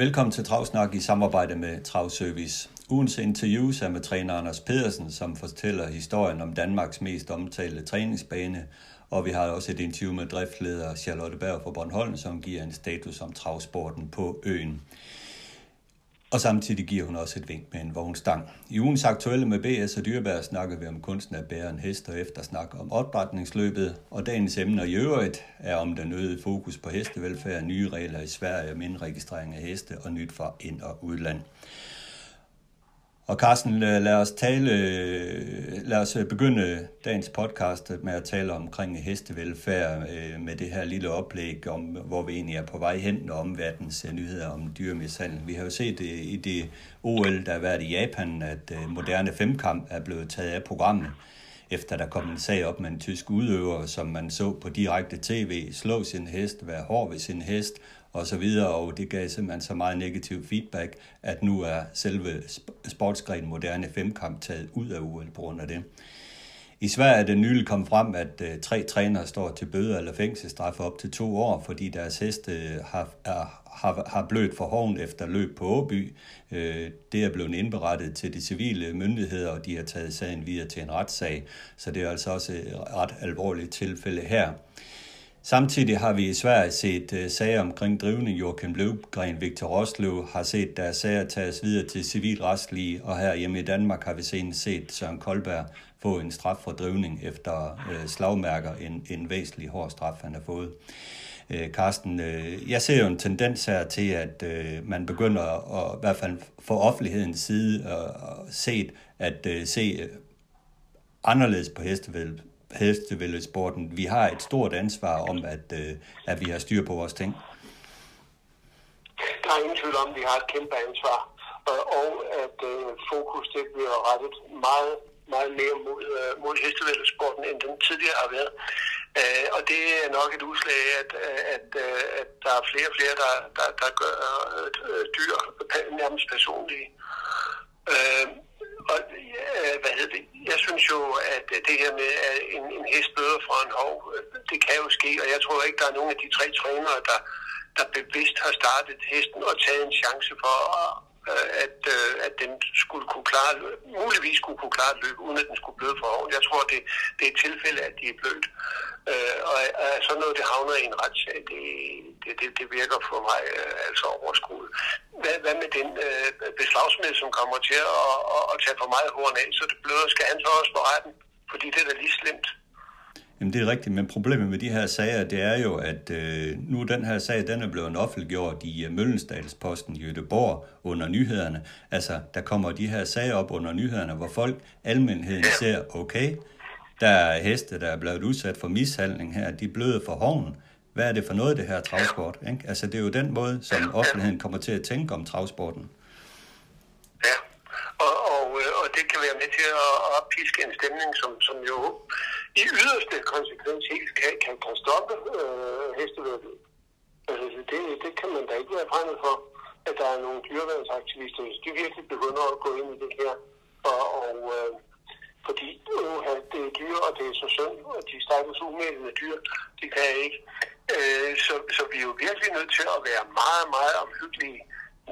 Velkommen til Travsnak i samarbejde med Travservice. Ugens interviews er med træner Anders Pedersen, som fortæller historien om Danmarks mest omtalte træningsbane, og vi har også et interview med driftleder Charlotte Berg fra Bornholm, som giver en status om travsporten på øen. Og samtidig giver hun også et vink med en vognstang. I ugens aktuelle med BS og Dyrebær snakker vi om kunsten at bære en hest og efter eftersnak om opdrætningsløbet, og dagens emner i øvrigt er om den øgede fokus på hestevelfærd, nye regler i Sverige om indregistrering af heste og nyt fra ind- og udland. Og Carsten, lad os tale, lad os øh, begynde dagens podcast med at tale omkring hestevelfærd øh, med det her lille oplæg om, hvor vi egentlig er på vej hen og om verdens øh, nyheder om dyremishandling. Vi har jo set i det OL, der har været i Japan, at moderne femkamp er blevet taget af programmet efter der kom en sag op med en tysk udøver, som man så på direkte tv, slå sin hest, være hård ved sin hest, og så videre, og det gav simpelthen så meget negativ feedback, at nu er selve sportsgrenen moderne femkamp taget ud af UL på grund af det. I Sverige er det nylig kommet frem, at øh, tre trænere står til bøder eller fængselsstraf op til to år, fordi deres heste øh, har, er, har, har blødt for hoven efter løb på Åby. Øh, det er blevet indberettet til de civile myndigheder, og de har taget sagen videre til en retssag. Så det er altså også et ret alvorligt tilfælde her. Samtidig har vi i Sverige set uh, sager omkring drivning. Joachim Løvgren, Victor Roslev har set deres sager tages videre til civilretslige, og her hjemme i Danmark har vi senest set Søren Koldberg få en straf for drivning efter uh, slagmærker, en, en væsentlig hård straf, han har fået. Øh, Karsten, jeg ser jo en tendens her til, at man begynder at, i hvert fald for offentlighedens side og set at se anderledes på hestevæld hestevældesporten. Vi har et stort ansvar om, at, øh, at vi har styr på vores ting. Der er ingen tvivl om, at vi har et kæmpe ansvar, øh, og at øh, fokus det bliver rettet meget, meget mere mod, øh, mod hestevældesporten, end den tidligere har været. Øh, og det er nok et udslag af, at, øh, at, øh, at der er flere og flere, der, der, der gør øh, dyr nærmest personlige. Øh, og ja, hvad hedder det? Jeg synes jo, at det her med en, en hest bøder fra en hov, øh, det kan jo ske, og jeg tror ikke, der er nogen af de tre trænere, der, der bevidst har startet hesten og taget en chance for at, Øh, at, øh, at den skulle kunne klare, muligvis skulle kunne klare et løb, uden at den skulle bløde for hoven. Jeg tror, det, det er et tilfælde, at de er blødt. Øh, og at sådan noget, det havner i en retssag, det, det, det, det virker for mig øh, altså overskud. Hvad, hvad med den øh, beslagsmed, som kommer til at, at, at tage for meget horn af, så det bløder, skal han så også på retten? Fordi det er da lige slemt. Jamen det er rigtigt, men problemet med de her sager, det er jo, at øh, nu den her sag, den er blevet offentliggjort i uh, Møllensdalsposten i Göteborg under nyhederne. Altså, der kommer de her sager op under nyhederne, hvor folk, almenheden ser, okay, der er heste, der er blevet udsat for mishandling her, de bløde for hoven. Hvad er det for noget, det her travsport? Ikke? Altså, det er jo den måde, som offentligheden kommer til at tænke om travsporten. Ja, og, og, øh, og det kan være med til at oppiske en stemning, som, som jo i yderste konsekvens helt kan, kan, kan stoppe øh, hestevedløb. Altså, det, det kan man da ikke være fremmed for, at der er nogle dyreværnsaktivister, hvis de virkelig begynder at gå ind i det her. Og, og øh, fordi øh, det er dyr, og det er så synd, og de stakkels umældende dyr, de kan ikke. Øh, så, så vi er jo virkelig nødt til at være meget, meget omhyggelige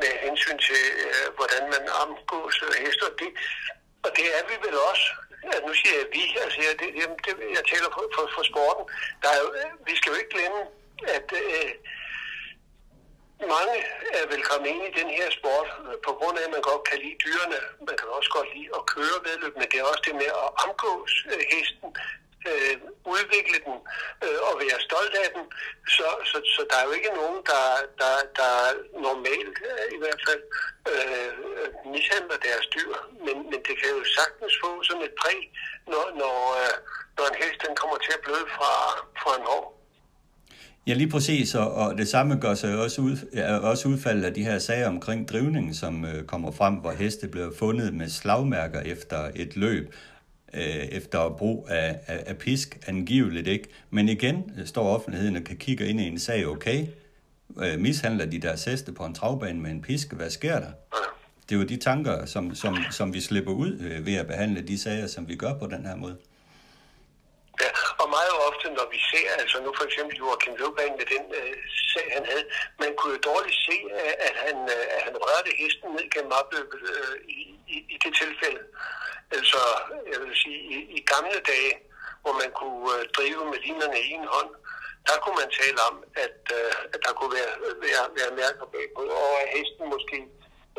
med hensyn til, øh, hvordan man omgås øh, hester. Det, og det er vi vel også ja, nu siger jeg vi, altså jeg, det, det, jeg taler for, for, for sporten. Der er øh, vi skal jo ikke glemme, at øh, mange er vel kommet ind i den her sport øh, på grund af, at man godt kan lide dyrene. Man kan også godt lide at køre vedløb, men det er også det med at omgås øh, hesten, øh, udvikle den øh, og være stolt af den. Så, så, så der er jo ikke nogen, der, der, der normalt øh, i hvert fald øh, mishandler deres dyr. Men, men det kan jo sagtens få sådan et præg, når, når, øh, når en hest den kommer til at bløde fra, fra en hår. Ja, lige præcis, og, og det samme gør sig også, ud, også udfaldet af de her sager omkring drivningen, som øh, kommer frem, hvor heste bliver fundet med slagmærker efter et løb, øh, efter brug af, af, af pisk, angiveligt ikke. Men igen øh, står offentligheden og kan kigge ind i en sag, okay, øh, mishandler de deres heste på en travbane med en pisk, hvad sker der? Det er jo de tanker, som, som, som vi slipper ud øh, ved at behandle de sager, som vi gør på den her måde. Ja, og meget ofte, når vi ser, altså nu for eksempel Joachim Løvbanen med den øh, sag, han havde, man kunne jo dårligt se, øh, at han, øh, at han rørte hesten ned gennem opløbet øh, i, i, i det tilfælde. Altså, jeg vil sige, i, i gamle dage, hvor man kunne øh, drive med linerne i en hånd, der kunne man tale om, at, øh, at der kunne være, være, være mærker bagpå, og at hesten måske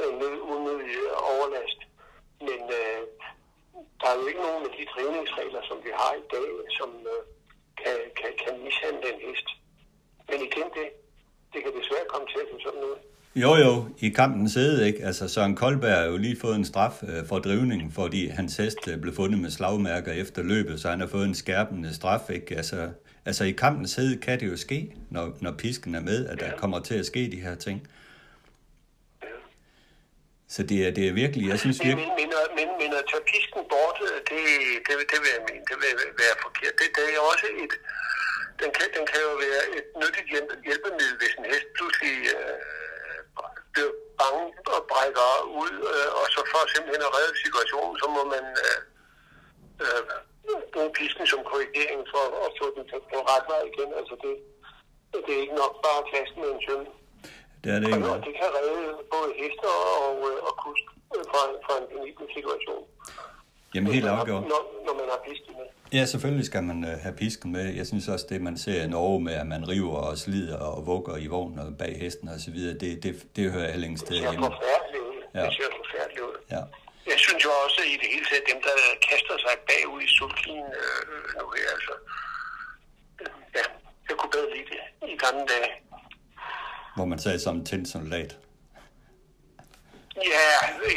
øh, unødig overlast. Men øh, der er jo ikke nogen af de drivningsregler, som vi har i dag, som øh, kan, kan, kan mishandle en hest. Men igen det, det kan desværre komme til at se sådan noget. Jo, jo, i kampen sæde, ikke? Altså, Søren Koldberg har jo lige fået en straf øh, for drivning, fordi hans hest øh, blev fundet med slagmærker efter løbet, så han har fået en skærpende straf, ikke? Altså, altså i kampen sæde kan det jo ske, når, når pisken er med, at der kommer til at ske de her ting. Så det er, det er virkelig, jeg synes virkelig... Men, men, men, men at tage pisken bort, det, det, det vil jeg mene, det vil være forkert. Det, det er også et... Den kan, den kan jo være et nyttigt hjælpemiddel, hvis en hest pludselig øh, bliver bange og brækker ud, øh, og så for simpelthen at redde situationen, så må man øh, øh, bruge pisken som korrigering for at få den på ret vej igen. Altså det, det er ikke nok bare at kaste med en søn. Det er det ikke. Og det kan redde både hester og, øh, og kusk fra, fra en penible situation. Jamen helt afgjort. Når, når man har pisken med. Ja, selvfølgelig skal man uh, have pisken med. Jeg synes også, det man ser i Norge med, at man river og slider og vugger i vognen og bag hesten og så videre, det, det, det hører jeg heller ingen sted hjemme. Det ser forfærdeligt ud. Ja. Det ser forfærdeligt ud. Ja. Jeg synes jo også i det hele taget, dem der kaster sig bagud i sulten øh, nu her, altså. Ja, jeg kunne bedre lide det i gamle dage. Hvor man sagde som en tændsoldat. Ja,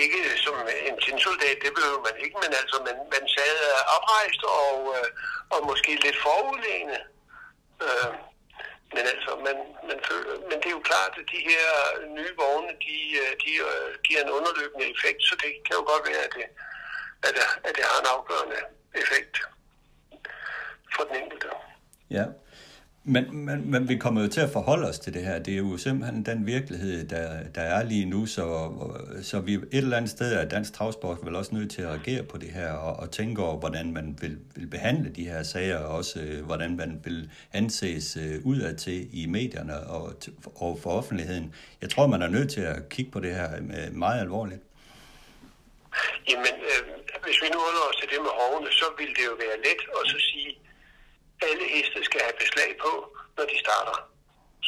ikke som en tinsoldat, det behøver man ikke, men altså man, man sad oprejst og, øh, og måske lidt forudlægende. Øh, men altså, man, man føler, men det er jo klart, at de her nye vogne, de, øh, de, de giver en underløbende effekt, så det kan jo godt være, at det, at det, at det har en afgørende effekt for den enkelte. Ja. Men, men, men vi kommer jo til at forholde os til det her. Det er jo simpelthen den virkelighed, der, der er lige nu, så, så vi et eller andet sted er dansk travsport vel også nødt til at reagere på det her og, og tænke over, hvordan man vil, vil behandle de her sager, og også øh, hvordan man vil anses øh, udadtil i medierne og, og for offentligheden. Jeg tror, man er nødt til at kigge på det her øh, meget alvorligt. Jamen, øh, hvis vi nu holder os til det med hovene, så vil det jo være let at så sige, alle heste skal have beslag på, når de starter.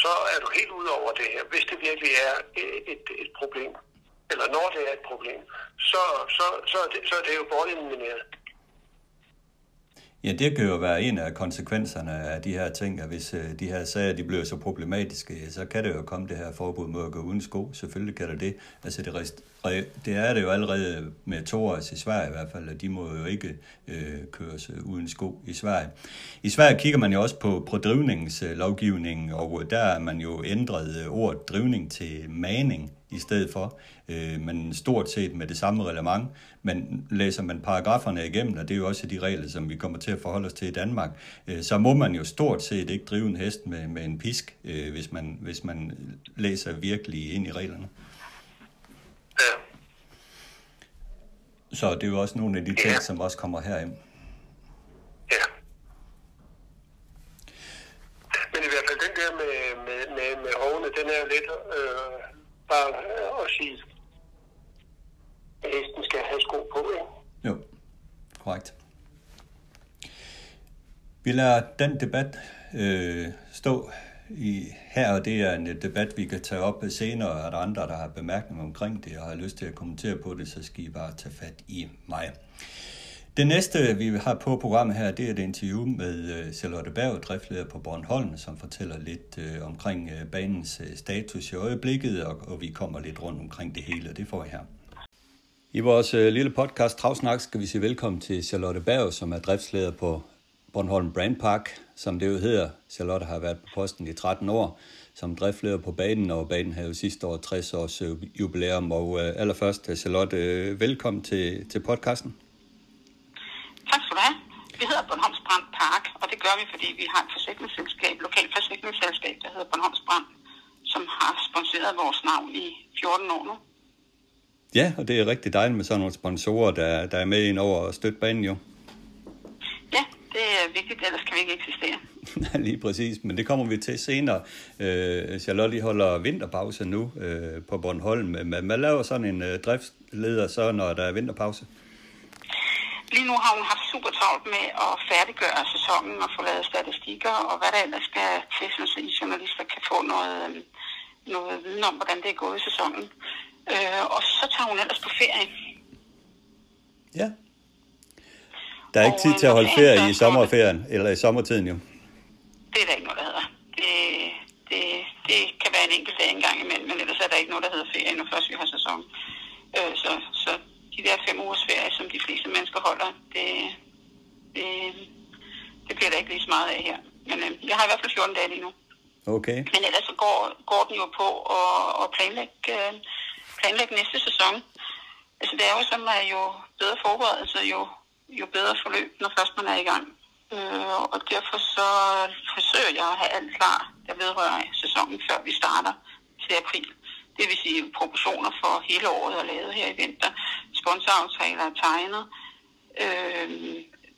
Så er du helt ud over det her. Hvis det virkelig er øh, et, et problem, eller når det er et problem, så, så, så, er, det, så er det jo bortelimineret. Ja, det kan jo være en af konsekvenserne af de her ting, at hvis øh, de her sager de bliver så problematiske, så kan det jo komme det her forbud mod at gå uden sko. Selvfølgelig kan det det. Altså det, det er det jo allerede med Toros i Sverige i hvert fald, og de må jo ikke øh, køres uden sko i Sverige. I Sverige kigger man jo også på, på drivningslovgivningen, og der er man jo ændret øh, ordet drivning til maning i stedet for, øh, men stort set med det samme relevant. Men læser man paragraferne igennem, og det er jo også de regler, som vi kommer til at forholde os til i Danmark, øh, så må man jo stort set ikke drive en hest med, med en pisk, øh, hvis, man, hvis man læser virkelig ind i reglerne. Ja. Så det er jo også nogle af de ting, ja. som også kommer herind. Ja. Men i hvert fald den der med, med, med, med hovene, den er jo lidt øh, bare øh, at sige, at hesten skal have sko på, ikke? Jo, korrekt. Vi lader den debat øh, stå i her, og det er en øh, debat, vi kan tage op senere. og der andre, der har bemærkninger omkring det og har lyst til at kommentere på det, så skal I bare tage fat i mig. Det næste, vi har på programmet her, det er et interview med øh, Charlotte Berg, driftleder på Bornholm, som fortæller lidt øh, omkring banens status i øjeblikket, og, og vi kommer lidt rundt omkring det hele, og det får I her. I vores lille podcast Travsnak skal vi sige velkommen til Charlotte Berg, som er driftsleder på Bornholm Brand Park, som det jo hedder. Charlotte har været på posten i 13 år som driftleder på banen, og banen havde jo sidste år 60 års øh, jubilæum. Og øh, allerførst, Charlotte, øh, velkommen til, til podcasten. Tak skal du have. Vi hedder Bornholms Brand Park, og det gør vi, fordi vi har et forsikringsselskab, lokalt forsikringsselskab, der hedder Bornholms Brand, som har sponsoreret vores navn i 14 år nu. Ja, og det er rigtig dejligt med sådan nogle sponsorer, der, der er med ind over at støtte banen jo. Ja, det er vigtigt, ellers kan vi ikke eksistere. Nej, lige præcis, men det kommer vi til senere. Øh, Charlotte holder vinterpause nu øh, på Bornholm. Men man laver sådan en øh, driftsleder så, når der er vinterpause? Lige nu har hun haft super travlt med at færdiggøre sæsonen og få lavet statistikker og hvad der ellers skal til, så I journalister kan få noget, øh, noget viden om, hvordan det er gået i sæsonen. Øh, og så tager hun ellers på ferie. Ja. Der er ikke tid til at holde ferie i sommerferien, eller i sommertiden jo. Det er der ikke noget, der hedder. Det, det, det kan være en enkelt dag engang imellem, men ellers er der ikke noget, der hedder ferie, når først vi har sæson. Øh, så, så de der fem ugers ferie, som de fleste mennesker holder, det, det, det bliver der ikke lige så meget af her. Men øh, jeg har i hvert fald 14 dage lige nu. Okay. Men ellers så går, går den jo på at, at planlægge, øh, planlægge næste sæson. Altså det er jo sådan, at jo bedre forberedelse, jo, jo bedre forløb, når først man er i gang. Øh, og derfor så forsøger jeg at have alt klar, der vedrører sæsonen, før vi starter til april. Det vil sige proportioner for hele året er lavet her i vinter. Sponsoraftaler er tegnet. Øh,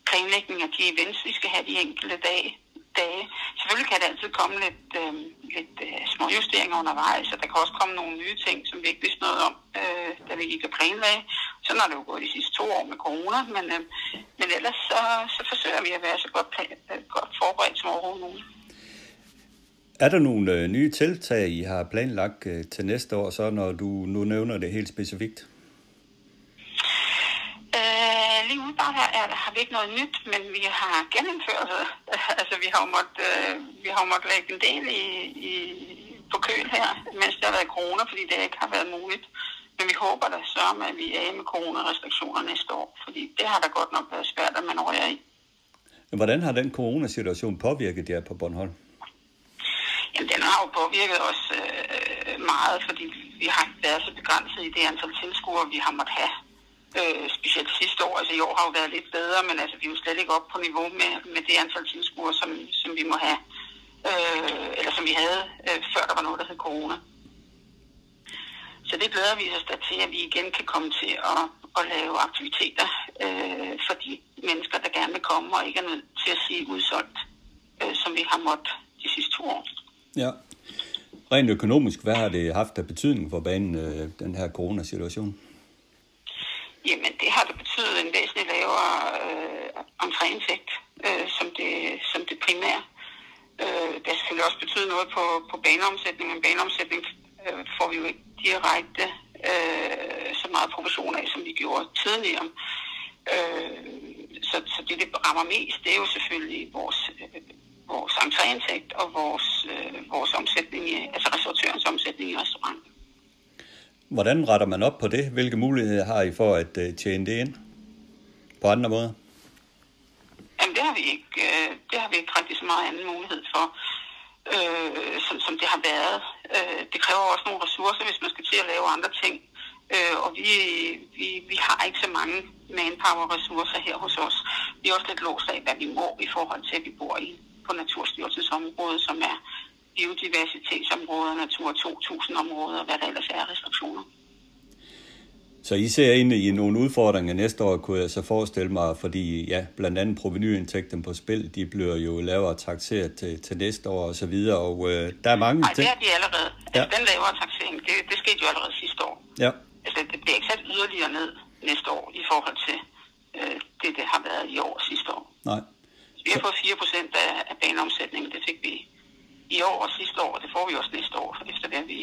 planlægning af de events, vi skal have de enkelte dage. dage. Selvfølgelig kan der altid komme lidt, øh, lidt øh, små justeringer undervejs, og der kan også komme nogle nye ting, som vi ikke vidste noget om, øh, da vi gik og planlagde. Sådan har det jo gået de sidste to år med corona, men, øh, men ellers så, så forsøger vi at være så godt, øh, godt forberedt som overhovedet muligt. Er der nogle øh, nye tiltag, I har planlagt øh, til næste år, så når du nu nævner det helt specifikt? Øh, lige umiddelbart her er, har vi ikke noget nyt, men vi har genindført det. Altså, vi har jo måttet, øh, vi har måttet lægge en del i, i, på køl her, mens der har været corona, fordi det ikke har været muligt. Men vi håber da så, at vi er med coronarestriktioner næste år, fordi det har da godt nok været svært at manøvrere i. Hvordan har den coronasituation påvirket jer på Bornholm? Jamen, den har jo påvirket os øh, meget, fordi vi har været så begrænset i det antal tilskuere, vi har måttet have. Øh, specielt sidste år, altså i år har jo været lidt bedre, men altså, vi er jo slet ikke op på niveau med, med det antal tilskuere, som, som vi må have, øh, eller som vi havde, øh, før der var noget, der hed corona. Så det glæder vi os da til, at vi igen kan komme til at, at lave aktiviteter øh, for de mennesker, der gerne vil komme, og ikke er nødt til at sige udsolgt, øh, som vi har måttet de sidste to år. Ja. Rent økonomisk, hvad har det haft af betydning for banen, øh, den her coronasituation? Jamen, det har det betydet en væsentlig lavere øh, entréindtægt, øh, som, det, som det primære. Øh, det har selvfølgelig også betydet noget på, på baneomsætning, men baneomsætning øh, får vi jo ikke direkte øh, så meget proportion af, som vi gjorde tidligere. Øh, så, så det, det rammer mest, det er jo selvfølgelig vores, øh, vores entréindtægt og vores, øh, vores omsætning, altså restauratørens omsætning i restauranten. Hvordan retter man op på det? Hvilke muligheder har I for at uh, tjene det ind på andre måder? Jamen, det har vi ikke, øh, det har vi ikke rigtig så meget anden mulighed for, øh, som, som det har været. Øh, det kræver også nogle ressourcer, hvis man skal til at lave andre ting. Øh, og vi, vi, vi har ikke så mange manpower-ressourcer her hos os. Vi er også lidt låst af, hvad vi må i forhold til, at vi bor i på Naturstyrelsens område, som er biodiversitetsområder, Natur 2000-områder, hvad der ellers er restriktioner. Så I ser ind i nogle udfordringer næste år, kunne jeg så forestille mig, fordi ja, blandt andet provenyindtægten på spil, de bliver jo lavere taxeret til, til næste år og så videre, og øh, der er mange Nej, det er de allerede. Altså, ja. Altså, den lavere taxering, det, det skete jo allerede sidste år. Ja. Altså, det bliver ikke sat yderligere ned næste år i forhold til øh, det, det har været i år sidste år. Nej. Så vi har fået 4 procent af, af baneomsætningen, det fik vi i år og sidste år, og det får vi også næste år, efter hvad vi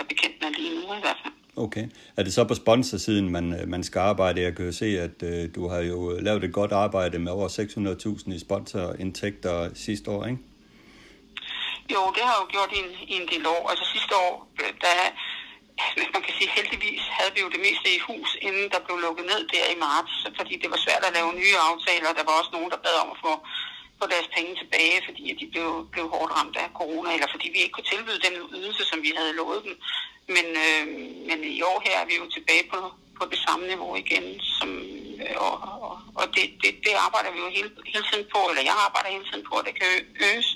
er bekendt med lige nu i hvert fald. Okay. Er det så på sponsorsiden, man, øh, man skal arbejde? Jeg kan jo se, at øh, du har jo lavet et godt arbejde med over 600.000 i sponsorindtægter sidste år, ikke? Jo, det har jeg jo gjort i en, i en del år. Altså sidste år, øh, da man kan sige heldigvis, havde vi jo det meste i hus, inden der blev lukket ned der i marts, fordi det var svært at lave nye aftaler. Der var også nogen, der bad om at få få deres penge tilbage, fordi at de blev, blev hårdt ramt af corona, eller fordi vi ikke kunne tilbyde den ydelse, som vi havde lovet dem. Men, øh, men i år her er vi jo tilbage på, på det samme niveau igen, som, øh, og, og, og det, det, det arbejder vi jo hele, hele tiden på, eller jeg arbejder hele tiden på, at det kan øges.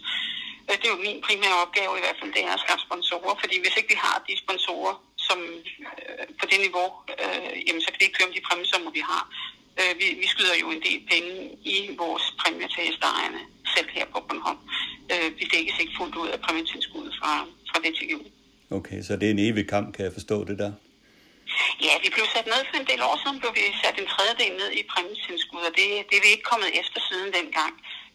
Øh, det er jo min primære opgave i hvert fald, det er at skaffe sponsorer, fordi hvis ikke vi har de sponsorer, som øh, på det niveau, øh, jamen så kan det ikke køre om de præmisser, vi har. Øh, vi, vi skyder jo en del penge i vores præmier til selv her på Bornholm. Øh, vi dækkes ikke fuldt ud af præmietilskuddet fra, fra DTU. Okay, så det er en evig kamp, kan jeg forstå det der? Ja, vi blev sat ned for en del år siden, blev vi sat en tredjedel ned i præmietilskud, og det, det er vi ikke kommet efter siden dengang.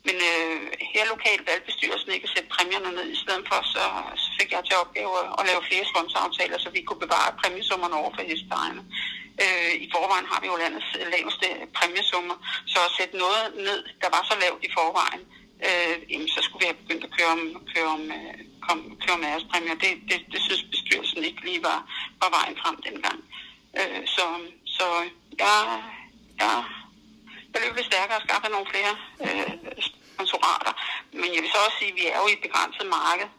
Men øh, her lokalt valgte bestyrelsen ikke at sætte præmierne ned. I stedet for, så, så fik jeg til opgave at lave flere sponsoraftaler, så vi kunne bevare præmiesummerne over for hestejerne. Øh, I forvejen har vi jo landets laveste præmiesummer, så at sætte noget ned, der var så lavt i forvejen, øh, jamen, så skulle vi have begyndt at køre om, køre om, øh, kom, køre om ærespræmier. Det, det, det synes bestyrelsen ikke lige var, var vejen frem dengang. Øh, så, så jeg, jeg, jeg løb lidt stærkere og skaffede nogle flere øh, sponsorater. Men jeg vil så også sige, at vi er jo i et begrænset marked.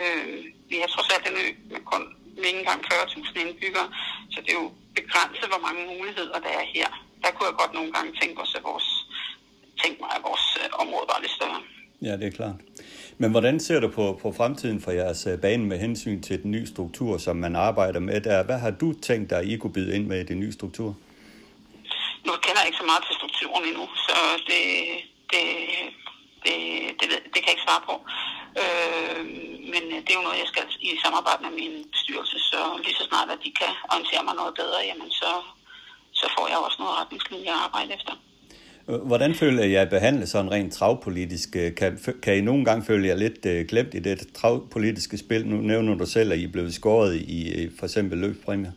Øh, vi er trods alt en ø med kun ikke engang 40.000 indbyggere, så det er jo begrænset, hvor mange muligheder der er her. Der kunne jeg godt nogle gange tænke os, at vores, tænke mig, at vores øh, område var lidt større. Ja, det er klart. Men hvordan ser du på, på fremtiden for jeres øh, bane med hensyn til den nye struktur, som man arbejder med der? Hvad har du tænkt dig, at I kunne byde ind med i den nye struktur? Nu kender jeg ikke så meget til strukturen endnu, så det, det, det, det, det kan jeg ikke svare på. Øh, men det er jo noget, jeg skal i samarbejde med min bestyrelse, så lige så snart, at de kan orientere mig noget bedre, jamen så, så får jeg også noget retningslinje at arbejde efter. Hvordan føler jeg at behandle sådan rent travpolitisk? Kan, kan I nogle gange føle jer lidt uh, glemt i det travpolitiske spil? Nu nævner du selv, at I er blevet skåret i for eksempel løbspræmier.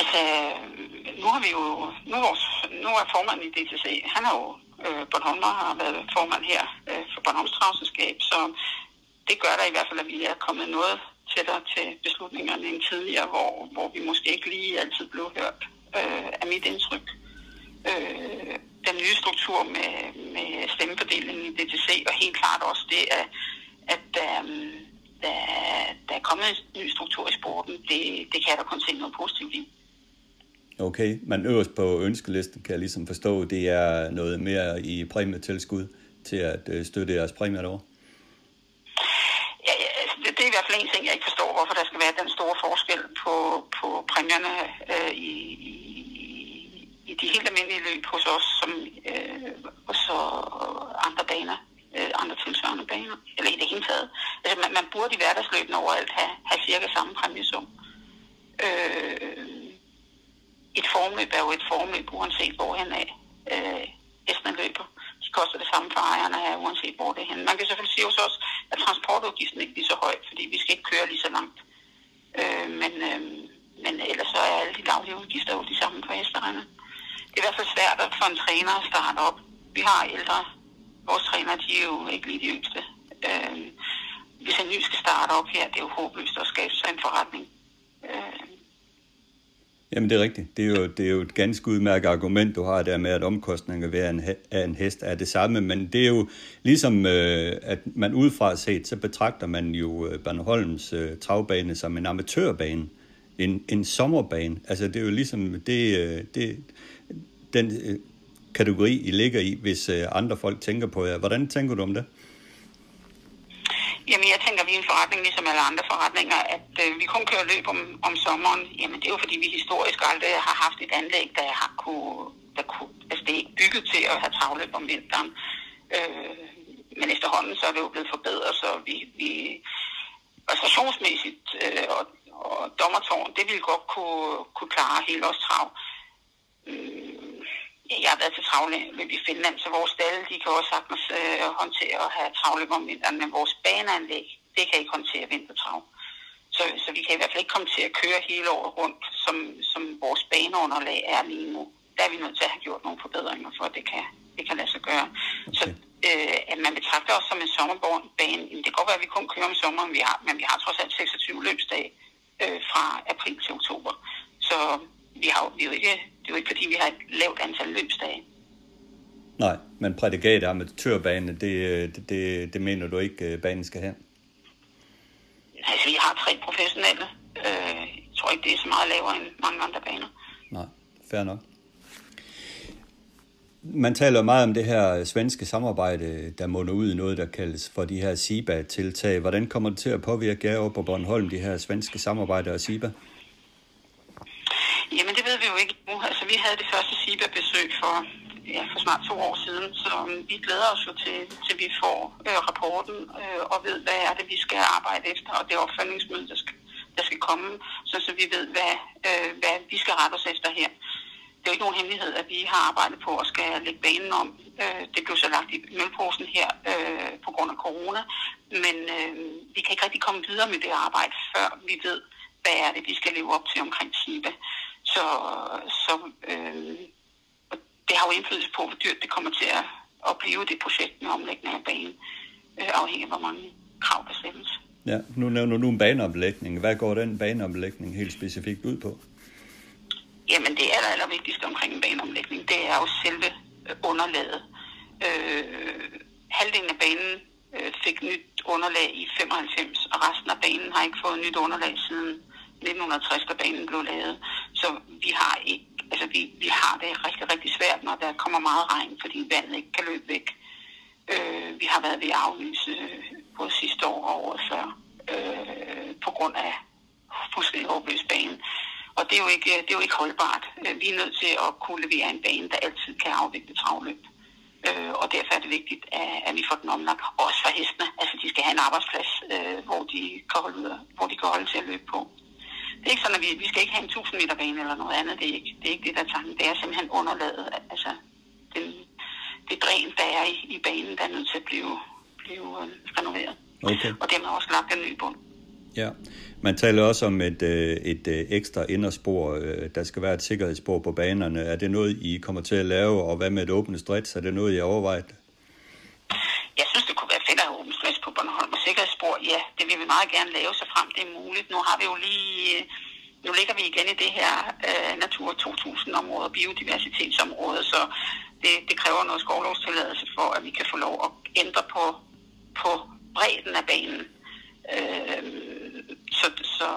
Altså, nu har vi jo, nu er, vores, nu er formanden i DTC, han er jo øh, Bornholmer har været formand her øh, for Bornholms Travselskab, så det gør der i hvert fald, at vi er kommet noget tættere til beslutningerne end tidligere, hvor, hvor vi måske ikke lige altid blev hørt øh, af mit indtryk. Øh, den nye struktur med, med stemmefordelingen i DTC, og helt klart også det, at, at øh, der, der er kommet en ny struktur i sporten, det, det kan jeg da kun se noget positivt i. Okay, men øverst på ønskelisten kan jeg ligesom forstå, det er noget mere i præmietilskud til at øh, støtte jeres præmier derovre? Ja, altså, det, det er i hvert fald en ting, jeg ikke forstår, hvorfor der skal være den store forskel på, på præmierne øh, i, i, i de helt almindelige løb hos os, som øh, hos øh, andre baner, øh, andre tilsvarende baner, eller i det hele taget. Altså, man, man burde i hverdagsløbene overalt have, have cirka samme præmiesum. Øh, et formløb er jo et formløb, uanset hvor han er. Øh, hesten løber. De koster det samme for ejerne her, uanset hvor det er henne. Man kan selvfølgelig sige også, at transportudgiften ikke bliver så høj, fordi vi skal ikke køre lige så langt. Øh, men, øh, men ellers så er alle de daglige udgifter jo de samme for hesterne. Det er i hvert fald svært at få en træner at starte op. Vi har ældre. Vores træner, de er jo ikke lige de yngste. Øh, hvis en ny skal starte op her, det er jo håbløst at skabe sig en forretning. Jamen det er rigtigt. Det er, jo, det er jo et ganske udmærket argument, du har der med, at omkostninger ved en, af en hest er det samme, men det er jo ligesom, øh, at man udefra set, så betragter man jo øh, Bornholms øh, travbane som en amatørbane, en, en sommerbane. Altså det er jo ligesom det, øh, det, den øh, kategori, I ligger i, hvis øh, andre folk tænker på jer. Hvordan tænker du om det? Jamen, jeg tænker, at vi er en forretning, ligesom alle andre forretninger, at øh, vi kun kører løb om, om sommeren. Jamen, det er jo fordi, vi historisk aldrig har haft et anlæg, der har kunne, der kunne, altså det er ikke bygget til at have travløb om vinteren. Øh, men efterhånden så er det jo blevet forbedret, så vi, vi restaurationsmæssigt øh, og, og dommertårn, det ville godt kunne, kunne klare hele os trav. Øh, jeg har været til travløb i Finland, så vores stalle, de kan også sagtens øh, håndtere at have travløb om vinteren, men vores baneanlæg, det kan ikke håndtere vintertrav. Så, så vi kan i hvert fald ikke komme til at køre hele året rundt, som, som vores baneunderlag er lige nu. Der er vi nødt til at have gjort nogle forbedringer, for at det kan, det kan lade sig gøre. Okay. Så øh, at man betragter os som en sommerbane, det kan godt være, at vi kun kører om sommeren, vi har, men vi har trods alt 26 løbsdage øh, fra april til oktober. Så vi har vi er jo ikke, det er jo ikke fordi, vi har et lavt antal løbsdage. Nej, men prædikat amatørbane, det, det, det, det mener du ikke, øh, banen skal have? Altså, vi har tre professionelle. Øh, jeg tror ikke, det er så meget lavere end mange andre baner. Nej, fair nok. Man taler meget om det her svenske samarbejde, der munder ud i noget, der kaldes for de her SIBA-tiltag. Hvordan kommer det til at påvirke jer på Bornholm, de her svenske samarbejder og SIBA? Jamen, det ved vi jo ikke nu. Altså, vi havde det første SIBA-besøg for, ja, for snart to år siden, så um, vi glæder os jo til, til vi får øh, rapporten øh, og ved, hvad er det, vi skal arbejde efter, og det opfølgningsmøde, der skal, der skal komme, så, så vi ved, hvad, øh, hvad vi skal rette os efter her. Det er jo ikke nogen hemmelighed, at vi har arbejdet på at skal lægge banen om. Øh, det blev så lagt i mølposen her øh, på grund af corona, men øh, vi kan ikke rigtig komme videre med det arbejde, før vi ved, hvad er det, vi skal leve op til omkring SIBA. Så, så øh, det har jo indflydelse på, hvor dyrt det kommer til at, at blive det projekt med omlægning af banen, øh, afhængig af, hvor mange krav der stemmes. Ja, nu nævner du en baneomlægning. Hvad går den baneomlægning helt specifikt ud på? Jamen det aller, aller vigtigste omkring en baneomlægning, det er jo selve øh, underlaget. Øh, halvdelen af banen øh, fik nyt underlag i 95, og resten af banen har ikke fået nyt underlag siden 1960, da banen blev lavet. Så vi har ikke, altså vi, vi har det rigtig, rigtig svært, når der kommer meget regn, fordi vandet ikke kan løbe væk. Øh, vi har været ved at aflyse øh, både sidste år og året før, øh, på grund af fuldstændig håbløs banen. Og det er, jo ikke, det er jo ikke holdbart. Øh, vi er nødt til at kunne levere en bane, der altid kan afvikle travløb. Øh, og derfor er det vigtigt, at, at vi får den omlagt. Også for hestene. Altså, de skal have en arbejdsplads, øh, hvor, de kan holde, hvor de kan holde til at løbe på. Det er ikke sådan, at vi, vi skal ikke have en 1000 meter bane eller noget andet. Det er ikke det, er ikke det der er tanken. Det er simpelthen underlaget. Altså, den, det dræn, der er i, i banen, der er nødt til at blive, blive øh, renoveret. Okay. Og dermed også lagt en ny bund. Ja, man taler også om et, øh, et, et ekstra inderspor. Øh, der skal være et sikkerhedsspor på banerne. Er det noget, I kommer til at lave, og hvad med et åbent stræt? Er det noget, I har overvejet? Jeg synes, det kunne være fedt at have åbent stræt på Bornholm spor. Ja, det vil vi meget gerne lave, så frem det er muligt. Nu har vi jo lige... Øh, nu ligger vi igen i det her øh, Natur 2000-område, biodiversitetsområde, så det, det kræver noget skovlovstilladelse for, at vi kan få lov at ændre på, på bredden af banen. Øh, så, så,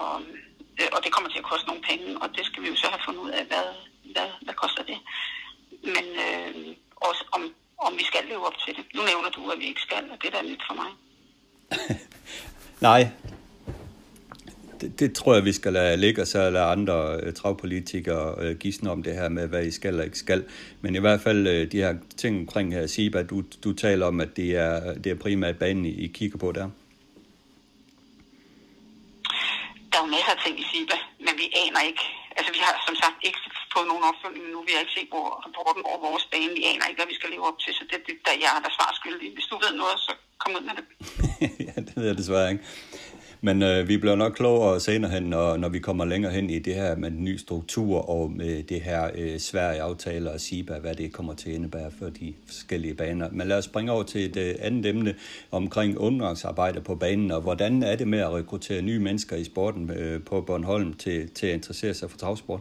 øh, og det kommer til at koste nogle penge, og det skal vi jo så have fundet ud af, hvad, hvad, hvad koster det. Men øh, også om, om vi skal leve op til det. Nu nævner du, at vi ikke skal, og det er da nyt for mig. Nej, det, det tror jeg, vi skal lade ligge, og så lade andre uh, travpolitikere uh, gisne om det her med, hvad I skal og ikke skal. Men i hvert fald uh, de her ting omkring her SIBA, du, du taler om, at det er, det er primært banen, I, kigger på der. Der er masser af ting i SIBA, men vi aner ikke. Altså vi har som sagt ikke fået nogen opfølgning nu. Vi har ikke set hvor rapporten over vores bane. Vi aner ikke, hvad vi skal leve op til, så det, det der jeg er der svar skyldig. Hvis du ved noget, så kom ud med det. ja, det ved jeg desværre ikke. Men øh, vi bliver nok klogere senere hen, når, når vi kommer længere hen i det her med den nye struktur og med det her øh, svære aftaler og SIBA, hvad det kommer til at indebære for de forskellige baner. Men lad os springe over til et øh, andet emne omkring ungdomsarbejde på banen, og hvordan er det med at rekruttere nye mennesker i sporten øh, på Bornholm til, til at interessere sig for travsport?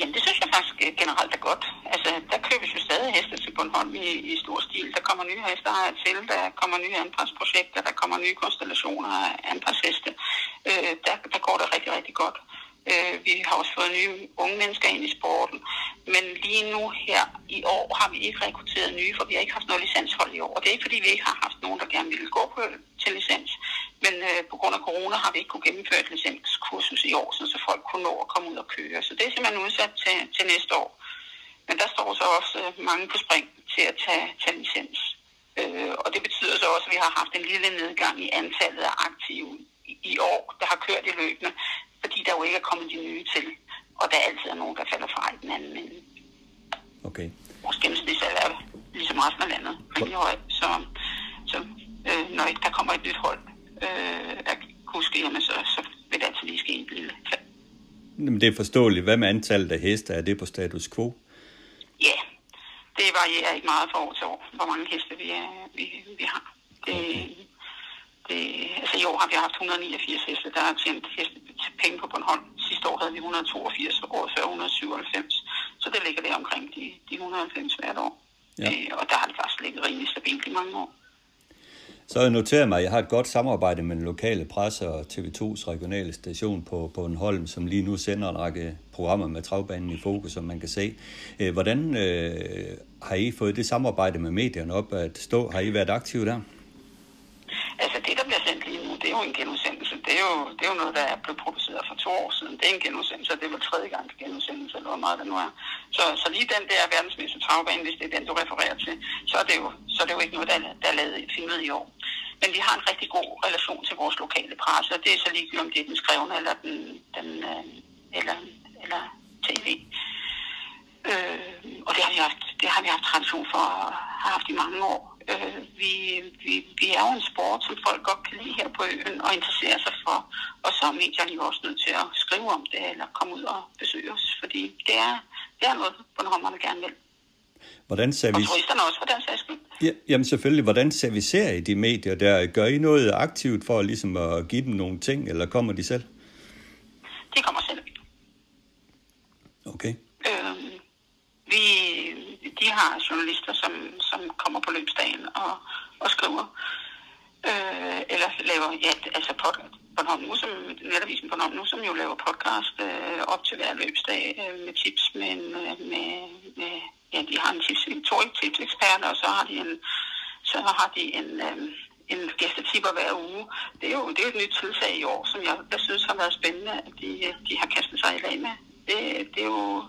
Jamen, det synes jeg faktisk øh, Øh, generelt er godt. Altså, der købes jo stadig heste til Bornholm i, i stor stil. Der kommer nye hester til, der kommer nye anpræsprojekter, der kommer nye konstellationer af anpræsheste. Øh, der, der går det rigtig, rigtig godt. Øh, vi har også fået nye unge mennesker ind i sporten. Men lige nu her i år har vi ikke rekrutteret nye, for vi har ikke haft noget licenshold i år. Og det er ikke, fordi vi ikke har haft nogen, der gerne ville gå på til licens. Men øh, på grund af corona har vi ikke kunne gennemføre et licenskursus i år, så folk kunne nå at komme ud og køre. Så det er simpelthen udsat til, til næste år. Men der står så også øh, mange på spring til at tage, tage licens. Øh, og det betyder så også, at vi har haft en lille nedgang i antallet af aktive i, år, der har kørt i løbende, fordi der jo ikke er kommet de nye til. Og der altid er nogen, der falder fra i den anden ende. Okay. Vores gennemsnitsalder er ligesom resten af landet rimelig høj. Så, så øh, når ikke der kommer et nyt hold, øh, der huske, jamen så, så vil det altid lige ske en lille fald. Men det er forståeligt. Hvad med antallet af heste? Er det på status quo? Ja, det varierer ikke meget fra år til år, hvor mange heste vi, er, vi, vi har. Det, okay. Det, altså i år har vi haft 189 heste, der har tjent heste penge på Bornholm. Sidste år havde vi 182, og året før 197. Så det ligger der omkring de, de 190 hvert år. Ja. Øh, og der har det faktisk ligget rimelig stabilt i mange år. Så jeg noterer mig, at jeg har et godt samarbejde med den lokale presse og TV2's regionale station på Bornholm, som lige nu sender en række programmer med travbanen i fokus, som man kan se. Øh, hvordan øh, har I fået det samarbejde med medierne op at stå? Har I været aktive der? Altså det, der bliver sendt lige nu, det er jo en genudsendelse. Det er jo, det er jo noget, der er blevet produceret for to år siden. Det er en genudsendelse, og det var tredje gang genudsendelse, eller hvor meget det nu er. Så, så lige den der verdensmæssige travbane, hvis det er den, du refererer til, så er det jo, så er det jo ikke noget, der, der er lavet filmet i år. Men vi har en rigtig god relation til vores lokale presse, og det er så ligegyldigt, om det er den skrevne eller den, den øh, eller, eller tv. Øh, og det har, vi haft, det har vi haft tradition for at have haft i mange år. Øh, vi, vi, vi er jo en sport, som folk godt kan lide her på øen og interessere sig for. Og så er medierne jo også nødt til at skrive om det eller komme ud og besøge os, fordi det er, det er noget, Bornholmerne gerne vil. Hvordan ser vi... Og turisterne også, for den sags skyld. Ja, jamen selvfølgelig, hvordan servicerer I de medier der? Gør I noget aktivt for ligesom at give dem nogle ting, eller kommer de selv? De kommer selv. Okay. Øhm, vi, de har journalister, som, som kommer på løbsdagen og, og skriver. Øh, eller laver, ja, altså podcast. Bornholm nu, som netavisen Bornholm nu, som jo laver podcast øh, op til hver løbsdag øh, med tips, men øh, med, med, ja, de har en tips, to tipsekspert, og så har de en, så har de en, øh, en gæstetipper hver uge. Det er, jo, det er jo et nyt tiltag i år, som jeg, jeg synes har været spændende, at de, de har kastet sig i lag med. Det, det er jo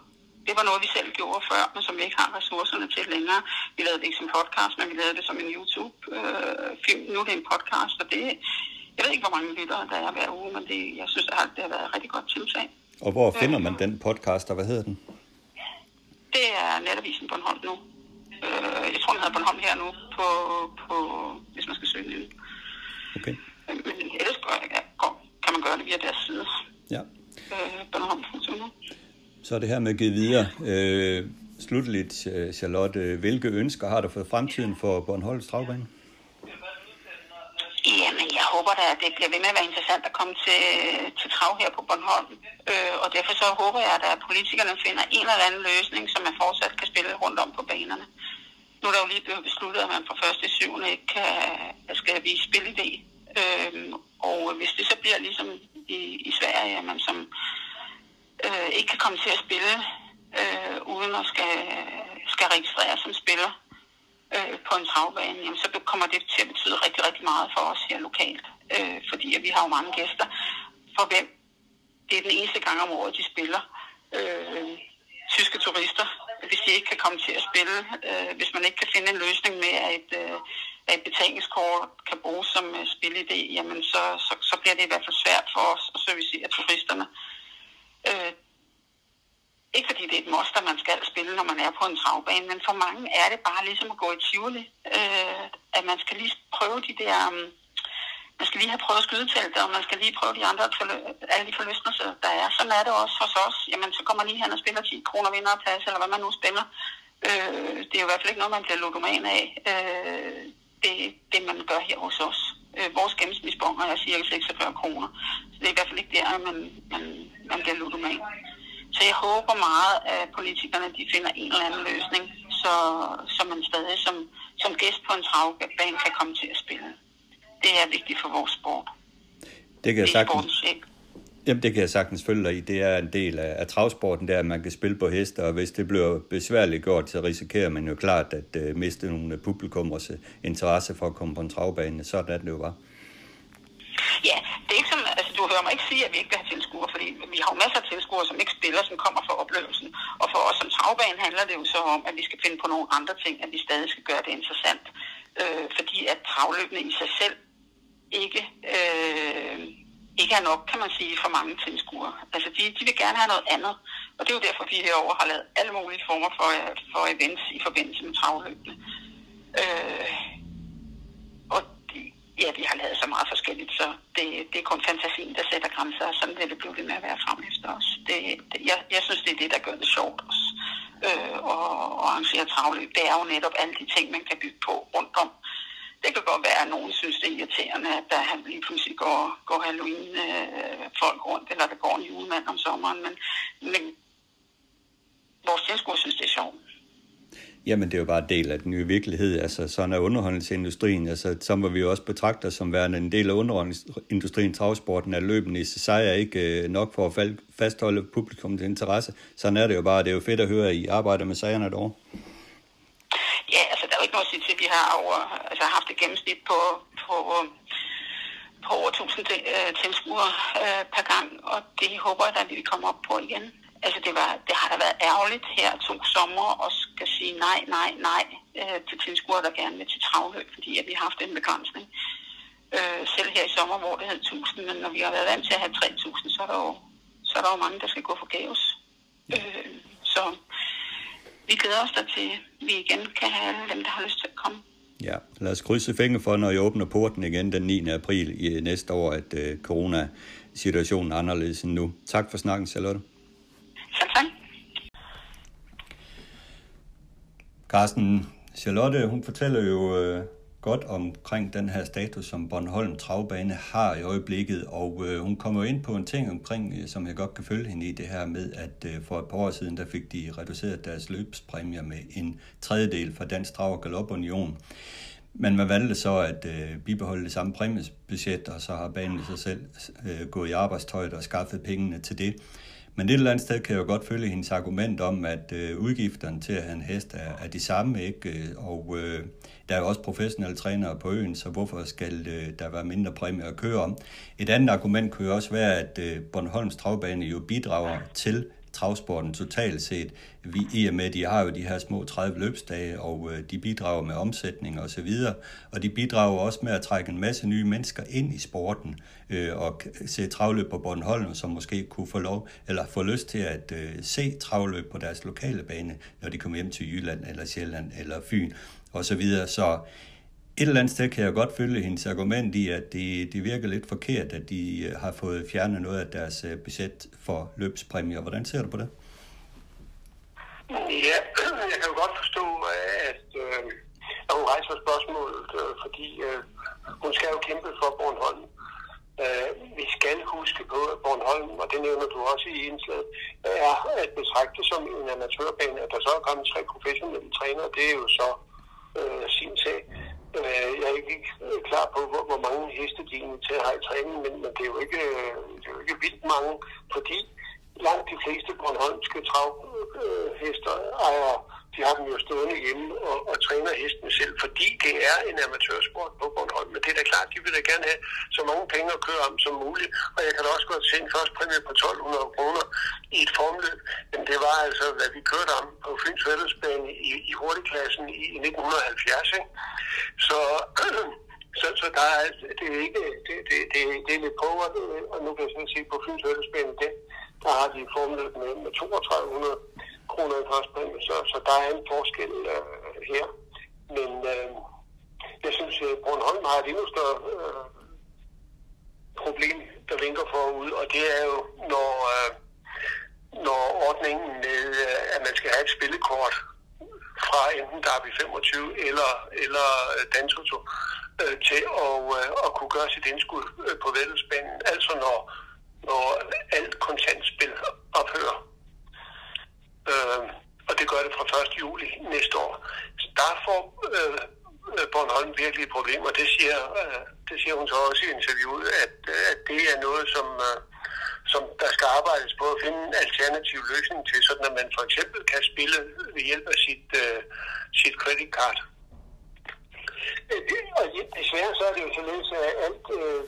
det var noget, vi selv gjorde før, men som vi ikke har ressourcerne til længere. Vi lavede det ikke som podcast, men vi lavede det som en YouTube-film. Øh, nu er det en podcast, og det, jeg ved ikke, hvor mange lyttere der er hver uge, men det, jeg synes, det har, det har været et rigtig godt tiltag. Og hvor finder man den podcast, og hvad hedder den? Det er netavisen Bornholm nu. Øh, jeg tror, den hedder Bornholm her nu, på, på, hvis man skal søge den. Okay. Men ellers kan man gøre det via deres side. Ja. Øh, Bornholm.nu. Så er det her med at give videre. Øh, slutligt, øh, Charlotte, hvilke ønsker har du for fremtiden for Bornholms Travbane? Jamen, jeg håber da, at det bliver ved med at være interessant at komme til, til trav her på Bornholm. Øh, og derfor så håber jeg, at politikerne finder en eller anden løsning, som man fortsat kan spille rundt om på banerne. Nu er der jo lige blevet besluttet, at man fra 1. til 7. ikke kan, skal vise spilidé. Øh, og hvis det så bliver ligesom i, i Sverige, at man som øh, ikke kan komme til at spille øh, uden at skal, skal registrere som spiller øh, på en travbane, jamen, så kommer det til at betyde rigtig, rigtig meget for os her lokalt. Øh, fordi at vi har jo mange gæster, for hvem det er den eneste gang om året, de spiller. Øh, tyske turister, hvis de ikke kan komme til at spille, øh, hvis man ikke kan finde en løsning med, at et, øh, at et betalingskort kan bruges som øh, spilidé, jamen så, så, så bliver det i hvert fald svært for os at servicere turisterne. Øh, Øh, ikke fordi det er et moster, man skal spille, når man er på en travbane, men for mange er det bare ligesom at gå i Tivoli. Øh, at man skal lige prøve de der... Um, man skal lige have prøvet skydeteltet, og man skal lige prøve de andre, alle de forlystelser, der er. Sådan er det også hos os. Jamen, så kommer man lige hen og spiller 10 kroner vinder og plads, eller hvad man nu spiller. Øh, det er jo i hvert fald ikke noget, man bliver ludoman af. Øh, det, det, man gør her hos os. Øh, vores gennemsnitsbonger er cirka 46 kroner. Så det er i hvert fald ikke der, man, man, man bliver ludoman. Så jeg håber meget, at politikerne de finder en eller anden løsning, så, så man stadig som, som gæst på en travbane kan komme til at spille. Det er vigtigt for vores sport. Det kan jeg sagtens, Jamen, det kan jeg sagtens følge dig i. Det er en del af, af travsporten, der at man kan spille på heste, og hvis det bliver besværligt gjort, så risikerer man jo klart at uh, miste nogle publikummers øh, interesse for at komme på en travbane. Sådan er det jo bare. Ja, det er ikke som, altså du hører mig ikke sige, at vi ikke vil have tilskuere, fordi vi har jo masser af tilskuere, som ikke spiller, som kommer for oplevelsen. Og for os som travbane handler det jo så om, at vi skal finde på nogle andre ting, at vi stadig skal gøre det interessant. Øh, fordi at travløbene i sig selv ikke, øh, ikke er nok, kan man sige, for mange tilskuere. Altså de, de vil gerne have noget andet. Og det er jo derfor, vi herover har lavet alle mulige former for, for events i forbindelse med travløbene. Øh, ja, vi har lavet så meget forskelligt, så det, det er kun fantasien, der sætter grænser, og sådan vil det blive ved med at være frem efter os. Det, det, jeg, jeg synes, det er det, der gør det sjovt også. Øh, og, og arrangere travløb, det er jo netop alle de ting, man kan bygge på rundt om. Det kan godt være, at nogen synes, det er irriterende, at der lige pludselig går, går Halloween-folk øh, rundt, eller der går en julemand om sommeren, men, men vores tilskuer synes, det er sjovt. Jamen, det er jo bare en del af den nye virkelighed. Altså, sådan er underholdningsindustrien. Altså, så må vi jo også betragte som værende en del af underholdningsindustrien. Travsporten er løbende i sig er ikke øh, nok for at fastholde publikums interesse. Sådan er det jo bare. Det er jo fedt at høre, at I arbejder med sagerne derovre. Ja, altså, der til, at vi har over, altså, haft et gennemsnit på, på, på over 1000 øh, tilskuere øh, per gang, og det håber jeg, at vi kommer op på igen. Altså det, var, det har da været ærgerligt her to sommer og skal sige nej, nej, nej øh, til tilskuere, der gerne vil til travløb, fordi at vi har haft en begrænsning. Øh, selv her i sommer, hvor det hed 1000, men når vi har været vant til at have 3000, så er der jo, så er der jo mange, der skal gå forgæves. Øh, så vi glæder os da til, at vi igen kan have alle dem, der har lyst til at komme. Ja, lad os krydse fingre for, når I åbner porten igen den 9. april i næste år, at uh, corona-situationen er anderledes end nu. Tak for snakken, Charlotte. Selv tak. Carsten, Charlotte, hun fortæller jo øh, godt omkring den her status, som Bornholm Travbane har i øjeblikket, og øh, hun kommer ind på en ting omkring, øh, som jeg godt kan følge hende i, det her med, at øh, for et par år siden, der fik de reduceret deres løbspræmier med en tredjedel fra Dansk Trav og Galop Union. Men man valgte så at øh, bibeholde det samme præmiesbudget, og så har banen sig selv øh, gået i arbejdstøjet og skaffet pengene til det. Men et eller andet sted kan jeg jo godt følge hendes argument om, at øh, udgifterne til at have en hest er, er de samme, ikke? Øh, og øh, der er jo også professionelle trænere på øen, så hvorfor skal øh, der være mindre præmie at køre om? Et andet argument kunne jo også være, at øh, Bornholms travbane jo bidrager til travsporten totalt set. Vi, I og med, de har jo de her små 30 løbsdage, og øh, de bidrager med omsætning og så videre, og de bidrager også med at trække en masse nye mennesker ind i sporten øh, og se travløb på Bornholm, som måske kunne få lov eller få lyst til at øh, se travløb på deres lokale bane, når de kommer hjem til Jylland eller Sjælland eller Fyn og så videre. Så et eller andet sted kan jeg godt følge hendes argument i, at det, det virker lidt forkert, at de øh, har fået fjernet noget af deres øh, budget for løbspræmier. Hvordan ser du på det? Ja, jeg kan jo godt forstå, at, øh, at hun rejser spørgsmålet, øh, fordi øh, hun skal jo kæmpe for Bornholm. Øh, vi skal huske på, at Bornholm, og det nævner du også i indslaget, er at betragte som en amatørbane. At der så er kommet tre professionelle trænere, det er jo så øh, sin sag. Øh, jeg er ikke øh, klar på, hvor, hvor mange heste de til at have i træning, men, men det, er jo ikke, øh, det er jo ikke vildt mange, fordi langt de fleste Bornholmske travhester øh, ejer de har dem jo stående hjemme og, og træner hesten selv, fordi det er en amatørsport på Bornholm. Men det er da klart, de vil da gerne have så mange penge at køre om som muligt. Og jeg kan da også godt se en første præmie på 1200 kroner i et formløb. Men det var altså, hvad vi kørte om på Fyns Fællesbane i, i hurtigklassen i, i 1970. Ikke? Så Så, så der er, altså, det er ikke, det, det, det, det er lidt på, og nu kan jeg sådan sige, på Fyns Fællesbane, der har de formløb med, med 3200 kroner i så, så der er en forskel øh, her. Men øh, jeg synes, at Bornholm har et endnu større øh, problem, der vinker forud, og det er jo, når, øh, når ordningen med, øh, at man skal have et spillekort fra enten Derby 25 eller, eller øh, Dansoto øh, til at, øh, at kunne gøre sit indskud øh, på vedløbsbanen. Altså når, når alt kontantspil ophører. Øh, og det gør det fra 1. juli næste år. Så der får øh, øh, Bornholm virkelig problemer. problem, det siger, øh, det siger hun så også i interviewet, at, øh, at det er noget, som, øh, som der skal arbejdes på at finde en alternativ løsning til, sådan at man for eksempel kan spille ved hjælp af sit, øh, sit credit card. Øh, og desværre så er det jo således, at alt, øh,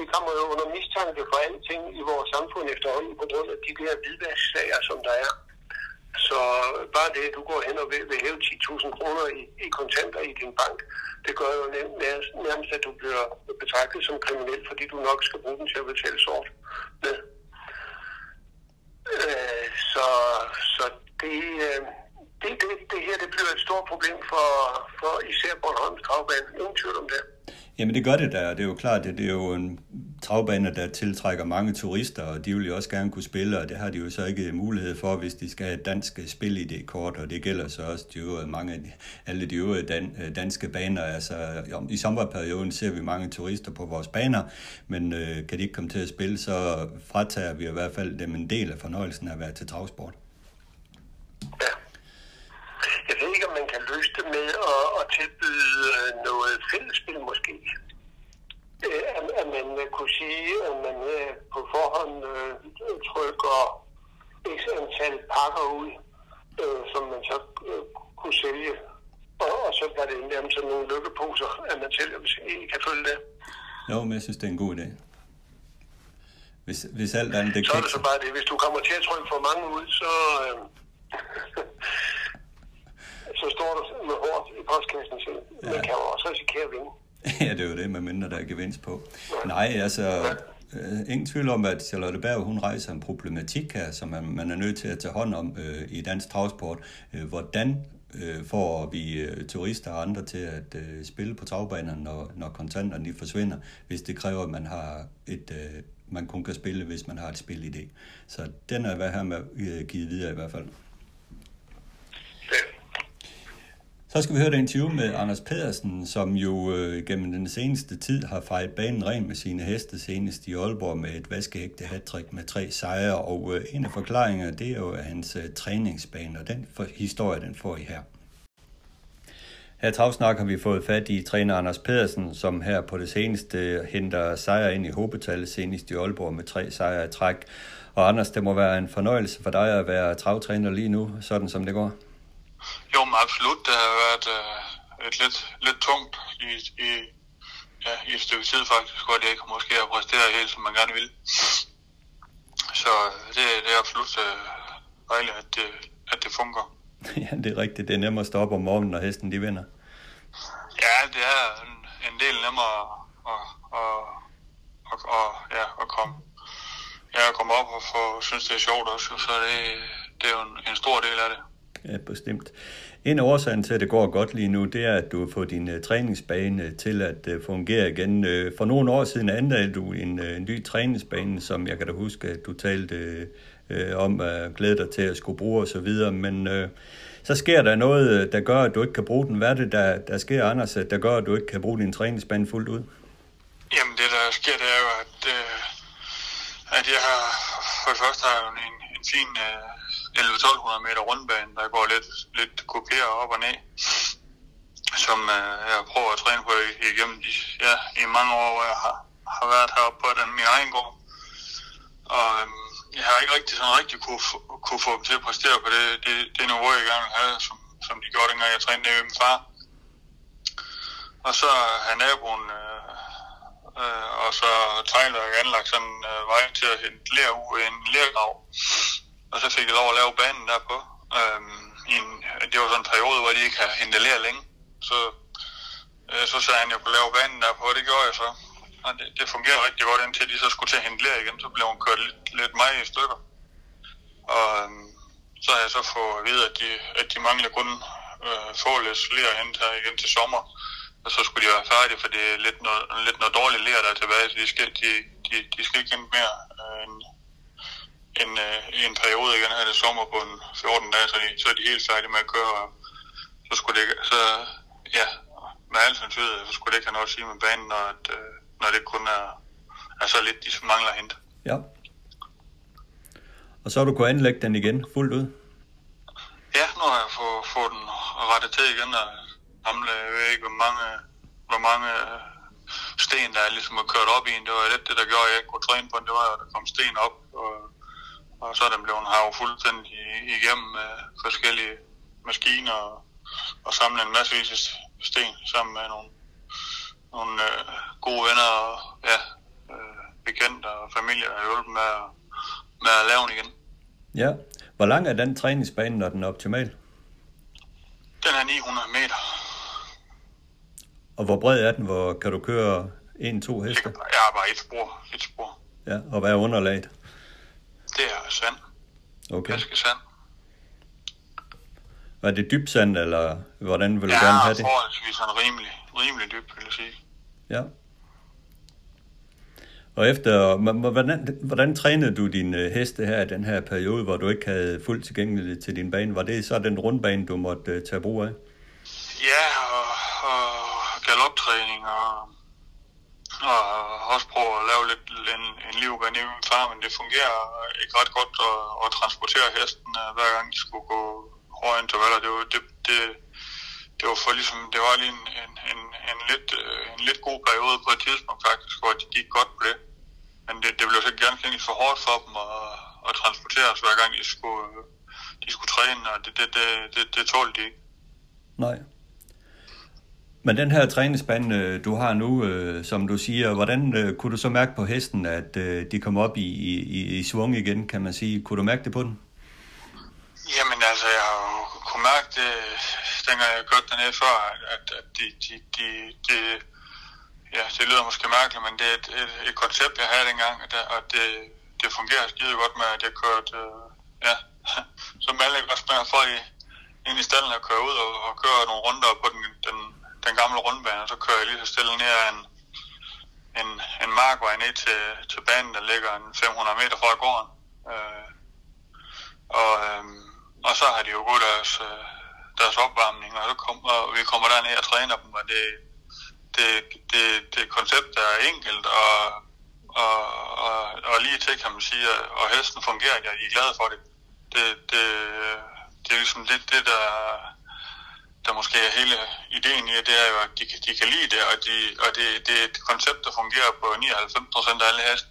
vi kommer jo under mistanke for alting i vores samfund efterhånden på grund af de der hvidvasksager, som der er. Så bare det, at du går hen og vil, vil hæve 10.000 kroner i, i kontanter i din bank, det gør jo nærmest, nærmest, at du bliver betragtet som kriminel, fordi du nok skal bruge den til at betale sort med. Øh, så, så det, øh, det, det, det her det bliver et stort problem for, for især Bornholms travbane. Ingen tvivl om det. Jamen det gør det der, det er jo klart, det, det er jo en travbaner, der tiltrækker mange turister, og de vil jo også gerne kunne spille, og det har de jo så ikke mulighed for, hvis de skal have et dansk spil i det kort, og det gælder så også de øvrige, mange af de, alle de øvrige dan, øh, danske baner. Altså, i sommerperioden ser vi mange turister på vores baner, men øh, kan de ikke komme til at spille, så fratager vi i hvert fald dem en del af fornøjelsen af at være til travsport. Ja. Jeg ved med at, at tilbyde noget fællesspil måske. Øh, at man kunne sige, at man øh, på forhånd øh, trykker x antal pakker ud, øh, som man så kunne sælge. Og, og så var det nærmest sådan nogle lykkeposer, at man sælger, hvis man ikke kan følge det. Jo, men jeg synes, det er en god idé. Hvis, hvis alt andet det Så er det så bare det. Hvis du kommer til at trykke for mange ud, så, øh, så står du med hårdt i postkassen selv. Ja. Man kan jo også risikere at vinde. ja, det er jo det, med mindre der er gevinst på. Nej, altså, øh, ingen tvivl om, at Charlotte Berg, hun rejser en problematik her, som man, man er nødt til at tage hånd om øh, i dansk travsport. Øh, hvordan øh, får vi øh, turister og andre til at øh, spille på travbanerne, når, når kontanterne de forsvinder, hvis det kræver, at man har et, øh, man kun kan spille, hvis man har et spil i det. Så den er hvad her med øh, givet videre i hvert fald. Så skal vi høre et interview med Anders Pedersen, som jo øh, gennem den seneste tid har fejret banen ren med sine heste, senest i Aalborg med et vaskeægte hattrick med tre sejre. Og øh, en af forklaringerne, det er jo hans øh, træningsbane, og den for, historie, den får I her. Her i Travsnak har vi fået fat i træner Anders Pedersen, som her på det seneste henter sejre ind i hobetallet, senest i Aalborg med tre sejre i træk. Og Anders, det må være en fornøjelse for dig at være travtræner lige nu, sådan som det går. Jo, men absolut. Det har været uh, et lidt, lidt tungt i, i, ja, i et stykke tid faktisk, hvor det ikke måske har præsteret helt, som man gerne vil. Så det, det er absolut uh, dejligt, at det, at det fungerer. ja, det er rigtigt. Det er nemmere at stå op om morgenen, når hesten de vinder. Ja, det er en, en del nemmere at, at, at, at, ja, at komme, ja, at komme op og få, synes, det er sjovt også. Så det, det er jo en, en stor del af det. Ja, bestemt. En af årsagen til, at det går godt lige nu, det er, at du har fået din uh, træningsbane øh, til at uh, fungere igen. Uh, for nogle år siden anlagde du en, uh, en ny træningsbane, som jeg kan da huske, at du talte uh, om at glæde dig til at skulle bruge osv., men uh, så sker der noget, der gør, at du ikke kan bruge den. Hvad er det, der, der sker, Anders, der gør, at du ikke kan bruge din træningsbane fuldt ud? Jamen, det der sker, det er jo, at, at jeg har for det første har en, en fin uh 11-1200 meter rundbane, der går lidt, lidt kopier op og ned, som øh, jeg prøver at træne på igennem de, ja, i mange år, hvor jeg har, har været heroppe på den min egen gård. Og øh, jeg har ikke rigtig sådan rigtig kunne, kunne få dem til at præstere på det, det, det niveau, jeg gerne vil have, som, som de gjorde, dengang jeg trænede med min far. Og så har naboen øh, øh, og så Tyler anlagt sådan en øh, vej til at hente ler ud en lergrav. Og så fik jeg lov at lave banen derpå. Øhm, i en, det var sådan en periode, hvor de ikke har hentet længe. Så, øh, så sagde han, at jeg kunne lave banen derpå, og det gjorde jeg så. Og det, det fungerede rigtig godt, indtil de så skulle til at hente igen. Så blev hun kørt lidt, lidt meget i stykker. Og øhm, så har jeg så fået at vide, at de, at de mangler kun øh, få lidt lærer hen her igen til sommer. Og så skulle de være færdige, for det er lidt noget, lidt noget dårligt lærer, der er tilbage. Så de skal, de, de, de skal ikke hente mere øh, end en, øh, en periode igen her det sommer på en 14 dage, så, de, så er de helt færdige med at køre. Og så skulle det så ja, med al sandsynlighed, så skulle det ikke have noget at sige med banen, når, at, øh, når det kun er, er så lidt, de mangler at hente. Ja. Og så har du kunnet anlægge den igen fuldt ud? Ja, nu har jeg fået, fået den rettet til igen, og hamle, jeg ved ikke, hvor mange, hvor mange sten, der er ligesom er kørt op i en. Det var lidt det, der gjorde, at jeg ikke kunne træne på den. Det var, at der kom sten op, og og så er den blevet havet fuldstændig igennem med forskellige maskiner og, og samlet en masse sten sammen med nogle, nogle øh, gode venner og ja, øh, bekendte og familie, der har hjulpet med, med at lave den igen. Ja. Hvor lang er den træningsbane, når den er optimal? Den er 900 meter. Og hvor bred er den? Hvor kan du køre en, to heste? Jeg har bare et spor. Et spor. Ja, og hvad er underlaget? Det er sand. Okay. Vaske sand. Var det dybt sand, eller hvordan vil du ja, gerne have det? Ja, forholdsvis sådan rimelig, rimelig dybt, vil jeg sige. Ja. Og efter, hvordan, hvordan trænede du din øh, heste her i den her periode, hvor du ikke havde fuldt tilgængeligt til din bane? Var det så den rundbane, du måtte uh, tage brug af? Ja, og, og galoptræning og og også prøve at lave lidt en, en livbane i min far, men det fungerer ikke ret godt at, at transportere hesten, øh, hver gang de skulle gå hårde intervaller. Det, det, det, det var for ligesom, det var lige en, en, en, en, lidt, øh, en lidt god periode på et tidspunkt faktisk, hvor de gik godt på det. Men det, det blev så ganske enkelt for hårdt for dem at, at transportere os hver gang de skulle, de skulle træne, og det, det, det, det, det tålte de ikke. Nej. Men den her træningsbane, øh, du har nu, øh, som du siger, hvordan øh, kunne du så mærke på hesten, at de kom op i, i, i svung igen, kan man sige? Kunne du mærke det på den? Jamen altså, jeg har kunne mærke det, dengang jeg kørte dernede før, at, at de, de, de, de, ja, det lyder måske mærkeligt, men det er et, et, et koncept, jeg havde dengang, og det, og det, det fungerer skide godt med, at jeg kørte, ja, som alle også med for i, ind i stallen og køre ud og, og køre nogle runder på den, den, den gamle rundbane, og så kører jeg lige så stille ned ad en, en, en markvej ned til, til banen, der ligger en 500 meter fra gården. Øh, og, øh, og så har de jo gået deres, øh, deres opvarmning, og, så kom, og vi kommer derned og træner dem, og det, det, det, det koncept er enkelt og, og, og, og lige til, kan man sige, og hesten fungerer, jeg er glad for det. Det, det, det er ligesom lidt det, der, der måske er hele ideen i det, er jo, at de, de kan lide det, og, de, og det, det er et koncept, der fungerer på 99% af alle heste.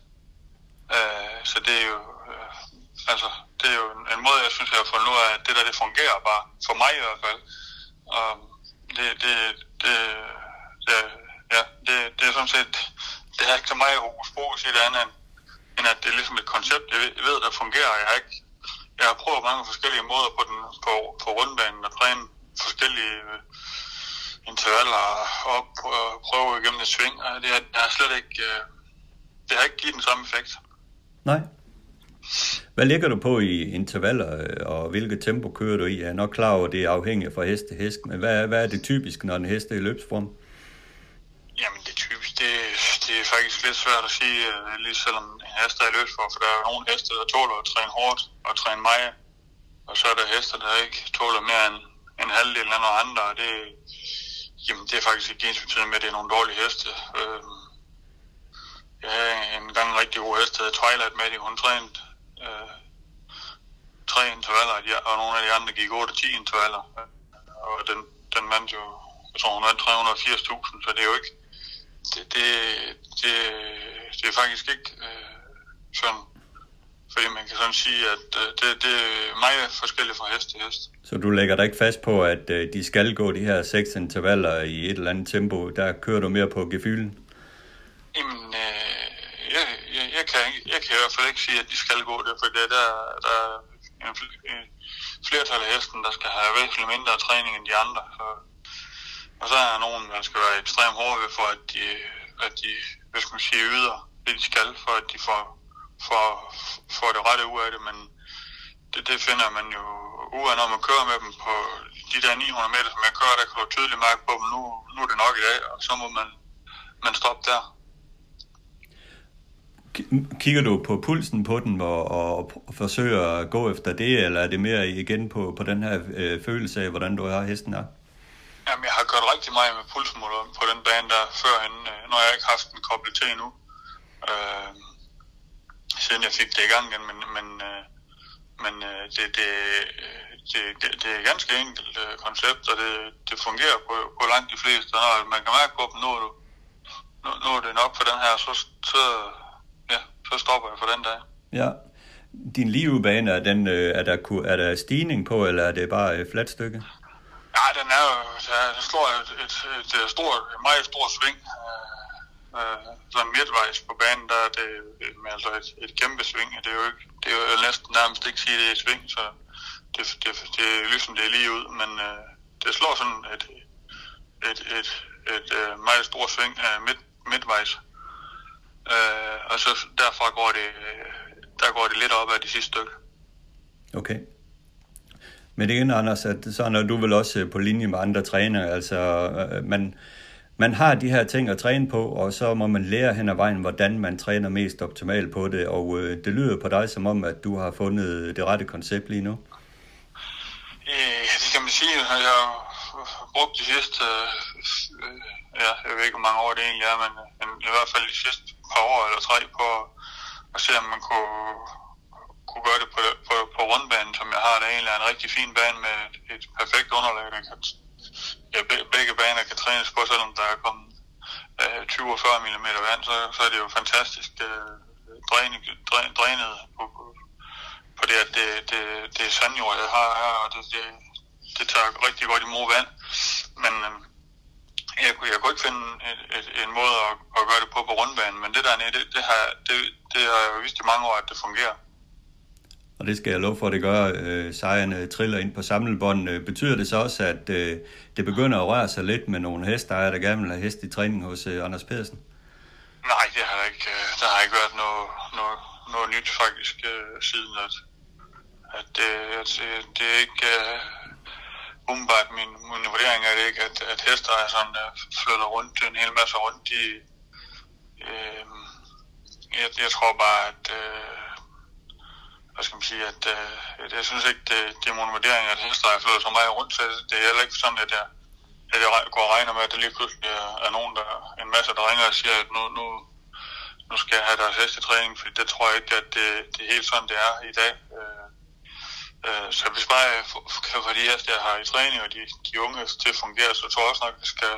Uh, øh, så det er jo, uh, altså, det er jo en, en måde, jeg synes, jeg har fundet ud af, at det der, det fungerer bare, for mig i hvert fald. Og det, det, det, det ja, det, det er sådan set, det har ikke så meget hokus pokus i det andet, end at det er ligesom et koncept, jeg ved, der fungerer. Jeg har ikke, jeg har prøvet mange forskellige måder på, den, på, på rundbanen at træne forskellige øh, intervaller op og prøve igennem et sving, og det, det har slet ikke, øh, det har ikke givet den samme effekt. Nej. Hvad ligger du på i intervaller, øh, og hvilket tempo kører du i? Jeg er nok klar over, at det er afhængigt fra hest til hest, men hvad, hvad er det typisk, når en hest er i løbsform? Jamen, det er typisk. Det, det er faktisk lidt svært at sige, lige selvom en hest er i løbsform, for der er nogle heste, der tåler at træne hårdt og træne meget, og så er der heste, der ikke tåler mere end en halvdel af nogle andre, og det, jamen, det er faktisk ikke ens betydende med, at det er nogle dårlige heste. Øh, jeg havde en gang en rigtig god hest, der hedder Twilight Maddie, hun trænede øh, tre intervaller, og nogle af de andre gik 8 og 10 intervaller. Og den, den vandt jo, jeg tror hun vandt 380.000, så det er jo ikke, det, det, det, det er faktisk ikke øh, sådan, fordi man kan sådan sige, at øh, det, det er meget forskelligt fra hest til hest. Så du lægger dig ikke fast på, at øh, de skal gå de her seks intervaller i et eller andet tempo? Der kører du mere på gefylen? Jamen, øh, jeg, jeg, jeg, kan, jeg kan i hvert fald ikke sige, at de skal gå det, for det der, der er en, en flertal af hesten, der skal have væsentligt mindre træning end de andre. Så, og så er der nogen, man skal være ekstremt hårde ved, for at de, at de hvad skal man sige, yder det, de skal, for at de får, får, får det rette ud af det, men det, det finder man jo ud af, når man kører med dem på de der 900 meter, som jeg kører, der kan du tydeligt mærke på dem, nu, nu er det nok i dag, og så må man, man stoppe der. Kigger du på pulsen på den og, og, og forsøger at gå efter det, eller er det mere igen på, på den her øh, følelse af, hvordan du har hesten er? Jamen, jeg har gjort rigtig meget med pulsmåler på den bane der førhen, øh, når jeg ikke har haft den koblet til endnu. Øh, siden jeg fik det i gang igen, men, men, øh, men øh, det, det, det, det, det er et ganske enkelt øh, koncept, og det, det fungerer på, på langt de fleste. Når man kan mærke på dem, nu, nu, nu er det nok for den her, så, så, ja, så stopper jeg for den dag. Ja. Din livebane, er, den, øh, er, der, er der stigning på, eller er det bare et fladt stykke? Ja, den er jo, der slår et, et, et, et, stort, et meget stort sving. Øh, Øh, sådan midtvejs på banen, der er det øh, med altså et, et kæmpe sving. Det er jo ikke, det er jo næsten nærmest ikke sige, at det er et sving, så det, det, det er ligesom det er lige ud, men øh, det slår sådan et, et, et, et, et meget stort sving øh, midt, midtvejs. Øh, og så derfra går det, der går det lidt op af de sidste stykke. Okay. Men det er Anders, at så når du vil også på linje med andre trænere, altså øh, man, man har de her ting at træne på, og så må man lære hen ad vejen, hvordan man træner mest optimalt på det, og øh, det lyder på dig som om, at du har fundet det rette koncept lige nu. Øh, det kan man sige. Jeg har brugt de sidste, øh, ja, jeg ved ikke, hvor mange år det egentlig er, men, men i hvert fald de sidste par år eller tre på at se, om man kunne, kunne gøre det på, på, på rundbanen, som jeg har. Det egentlig en rigtig fin bane med et perfekt underlag, der kan ja, begge baner kan trænes på, selvom der er kommet øh, 20 og 40 mm vand, så, så er det jo fantastisk øh, drænet, drænet på, på det, at det, det, det er sandjord, jeg har her, og det, det, det tager rigtig godt imod vand. Men øh, jeg, jeg kunne ikke finde et, et, en måde at, at gøre det på på rundbanen, men det der nede, det, det, har, det, det har jeg jo vist i mange år, at det fungerer. Og det skal jeg love for, at det gør. Øh, sejrene øh, triller ind på samlebåndene. Øh, betyder det så også, at øh, det begynder at røre sig lidt med nogle hestejere, der gerne vil have hest i træning hos øh, Anders Pedersen? Nej, det har der ikke, øh, der har ikke været noget, noget, noget nyt faktisk øh, siden, at, at, det, at det er ikke... Øh, umiddelbart min, min vurdering er det ikke, at, at hestejere sådan der flytter rundt en hel masse rundt. i... øh, jeg, jeg tror bare, at øh, hvad skal man sige, at øh, jeg synes ikke, det, det er min vurdering, at hestejere flytter så meget rundt, så det er heller ikke sådan, at jeg, at jeg går og regner med, at det lige pludselig er, er nogen, der, en masse, der ringer og siger, at nu, nu, nu skal jeg have deres hestetræning, for det tror jeg ikke, at det, det er helt sådan, det er i dag. Øh, øh, så hvis bare jeg kan få de heste, jeg har i træning, og de, de unge til at fungere, så tror jeg også nok, at, skal,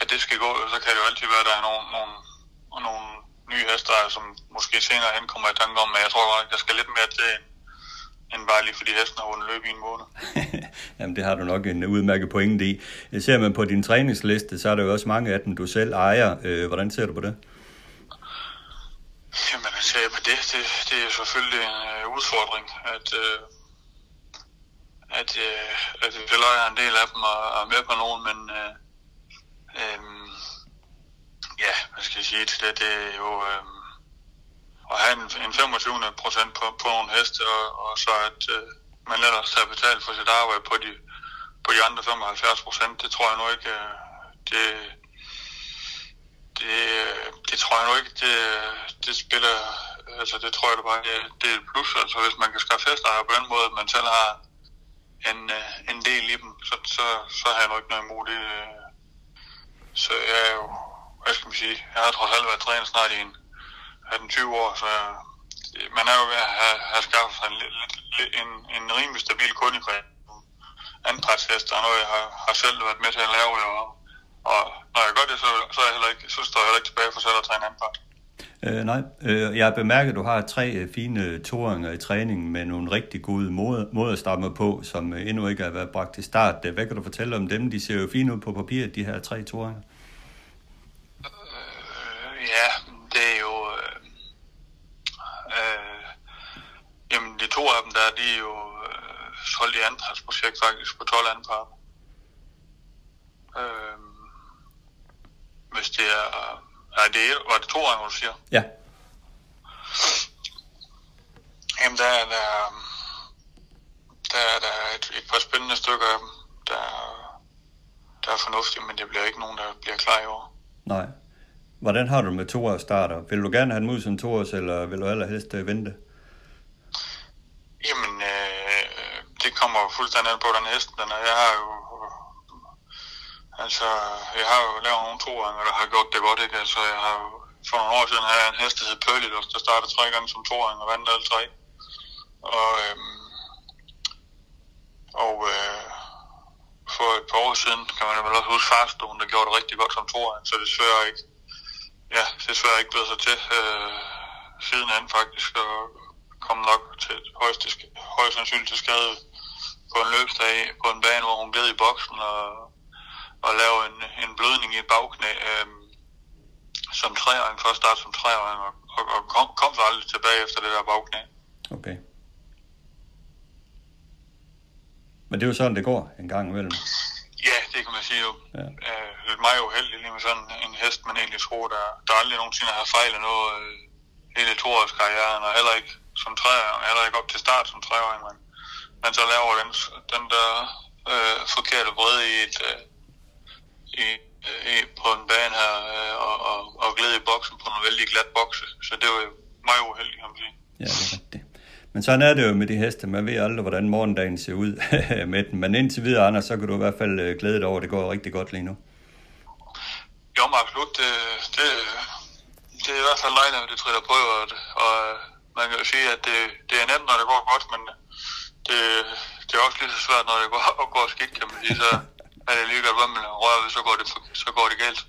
at det skal gå. Så kan det jo altid være, at der er nogle, nogle, nogle nye hester, som måske senere hen kommer i tanke om, men jeg tror at der skal lidt mere til, end, end bare lige fordi hesten har vundet løb i en måned. Jamen det har du nok en udmærket pointe i. Ser man på din træningsliste, så er der jo også mange af dem, du selv ejer. Øh, hvordan ser du på det? Jamen, ser jeg på det, det, det er selvfølgelig en øh, udfordring, at, øh, at, øh, at vi en del af dem og er med på nogen, men øh, øh, ja, hvad skal jeg sige til det, det er øh, jo øh, at have en, en 25 procent på, på en hest, og, og så at øh, man lader sig betalt for sit arbejde på de, på de andre 75 procent, det tror jeg nu ikke, øh, det, det, øh, det tror jeg nu ikke, det, det spiller, altså det tror jeg det bare, det, det er et plus, altså hvis man kan skaffe hestejer på den måde, at man selv har en, øh, en del i dem, så, så, så har jeg nok ikke noget imod det. Så jeg er jo, hvad skal man sige, jeg har trods alt været træner snart i en 18-20 år, så jeg, man er jo ved at have, have skaffet sig en, en, en rimelig stabil kundekreds. i anpartshest, og noget jeg har, har selv været med til at lave, og, og når jeg gør det, så, så, er jeg heller ikke, så står jeg heller ikke tilbage for selv at træne anpart. Øh, nej, øh, jeg har bemærket, at du har tre øh, fine øh, toringer i træningen med nogle rigtig gode moderstammer på, som endnu ikke har været bragt til start. Hvad kan du fortælle om dem? De ser jo fine ud på papiret, de her tre toringer. Ja, det er jo... Øh, øh, jamen, de to af dem der, de er jo øh, solgt i anpartsprojekt faktisk på 12 anpart. Øh, hvis det er Nej, det er, var det to gange, du siger? Ja. Jamen, der er der, der, er der et, et par spændende stykker af dem, der, der er fornuftige, men det bliver ikke nogen, der bliver klar i år. Nej. Hvordan har du med to starter? Vil du gerne have en ud som toårs, eller vil du allerhelst øh, vente? Jamen, øh, det kommer fuldstændig an på den hest, den er. Jeg har jo Altså, jeg har jo lavet nogle toåringer, der har gjort det godt, ikke? Altså, jeg har jo for nogle år siden havde jeg en hest, der hed Pearly, der startede tre gange som toåring og vandt alle tre. Og, øhm, og øh, for et par år siden, kan man vel også huske Farstone, der gjorde det rigtig godt som toåring, så det svører ikke, ja, desværre ikke blevet så til øh, sidenhen faktisk, og kom nok til højst, højst sandsynligt til skade på en løbsdag på en bane, hvor hun gled i boksen, og og lavede en, en blødning i et bagknæ øh, som treåring, først starte som træåring, og, og, og kom, kom så aldrig tilbage efter det der bagknæ. Okay. Men det er jo sådan, det går en gang imellem. Ja, det kan man sige jo. Ja. Øh, det er meget uheldigt lige med sådan en hest, man egentlig tror, der, der aldrig nogensinde har fejlet noget øh, hele toårskarrieren, og heller ikke som treåring, heller ikke op til start som treåring, men, men så laver den, den der øh, forkerte brød i et, øh, i, i, på en bane her øh, og, og, og glæde i boksen på en vældig glat bokse. Så det var jo meget uheldigt, kan man sige. Ja, det er rigtigt. Men sådan er det jo med de heste. Man ved aldrig, hvordan morgendagen ser ud med den. Men indtil videre, Anders, så kan du i hvert fald øh, glæde dig over, at det går rigtig godt lige nu. Jo, men absolut. Det, det, det er i hvert fald at det triller på, og, og man kan jo sige, at det, det er nemt, når det går godt, men det, det er også lige så svært, når det går, går skidt, kan man sige. Så er det lige hvad man rører ved, så går det, så går det galt.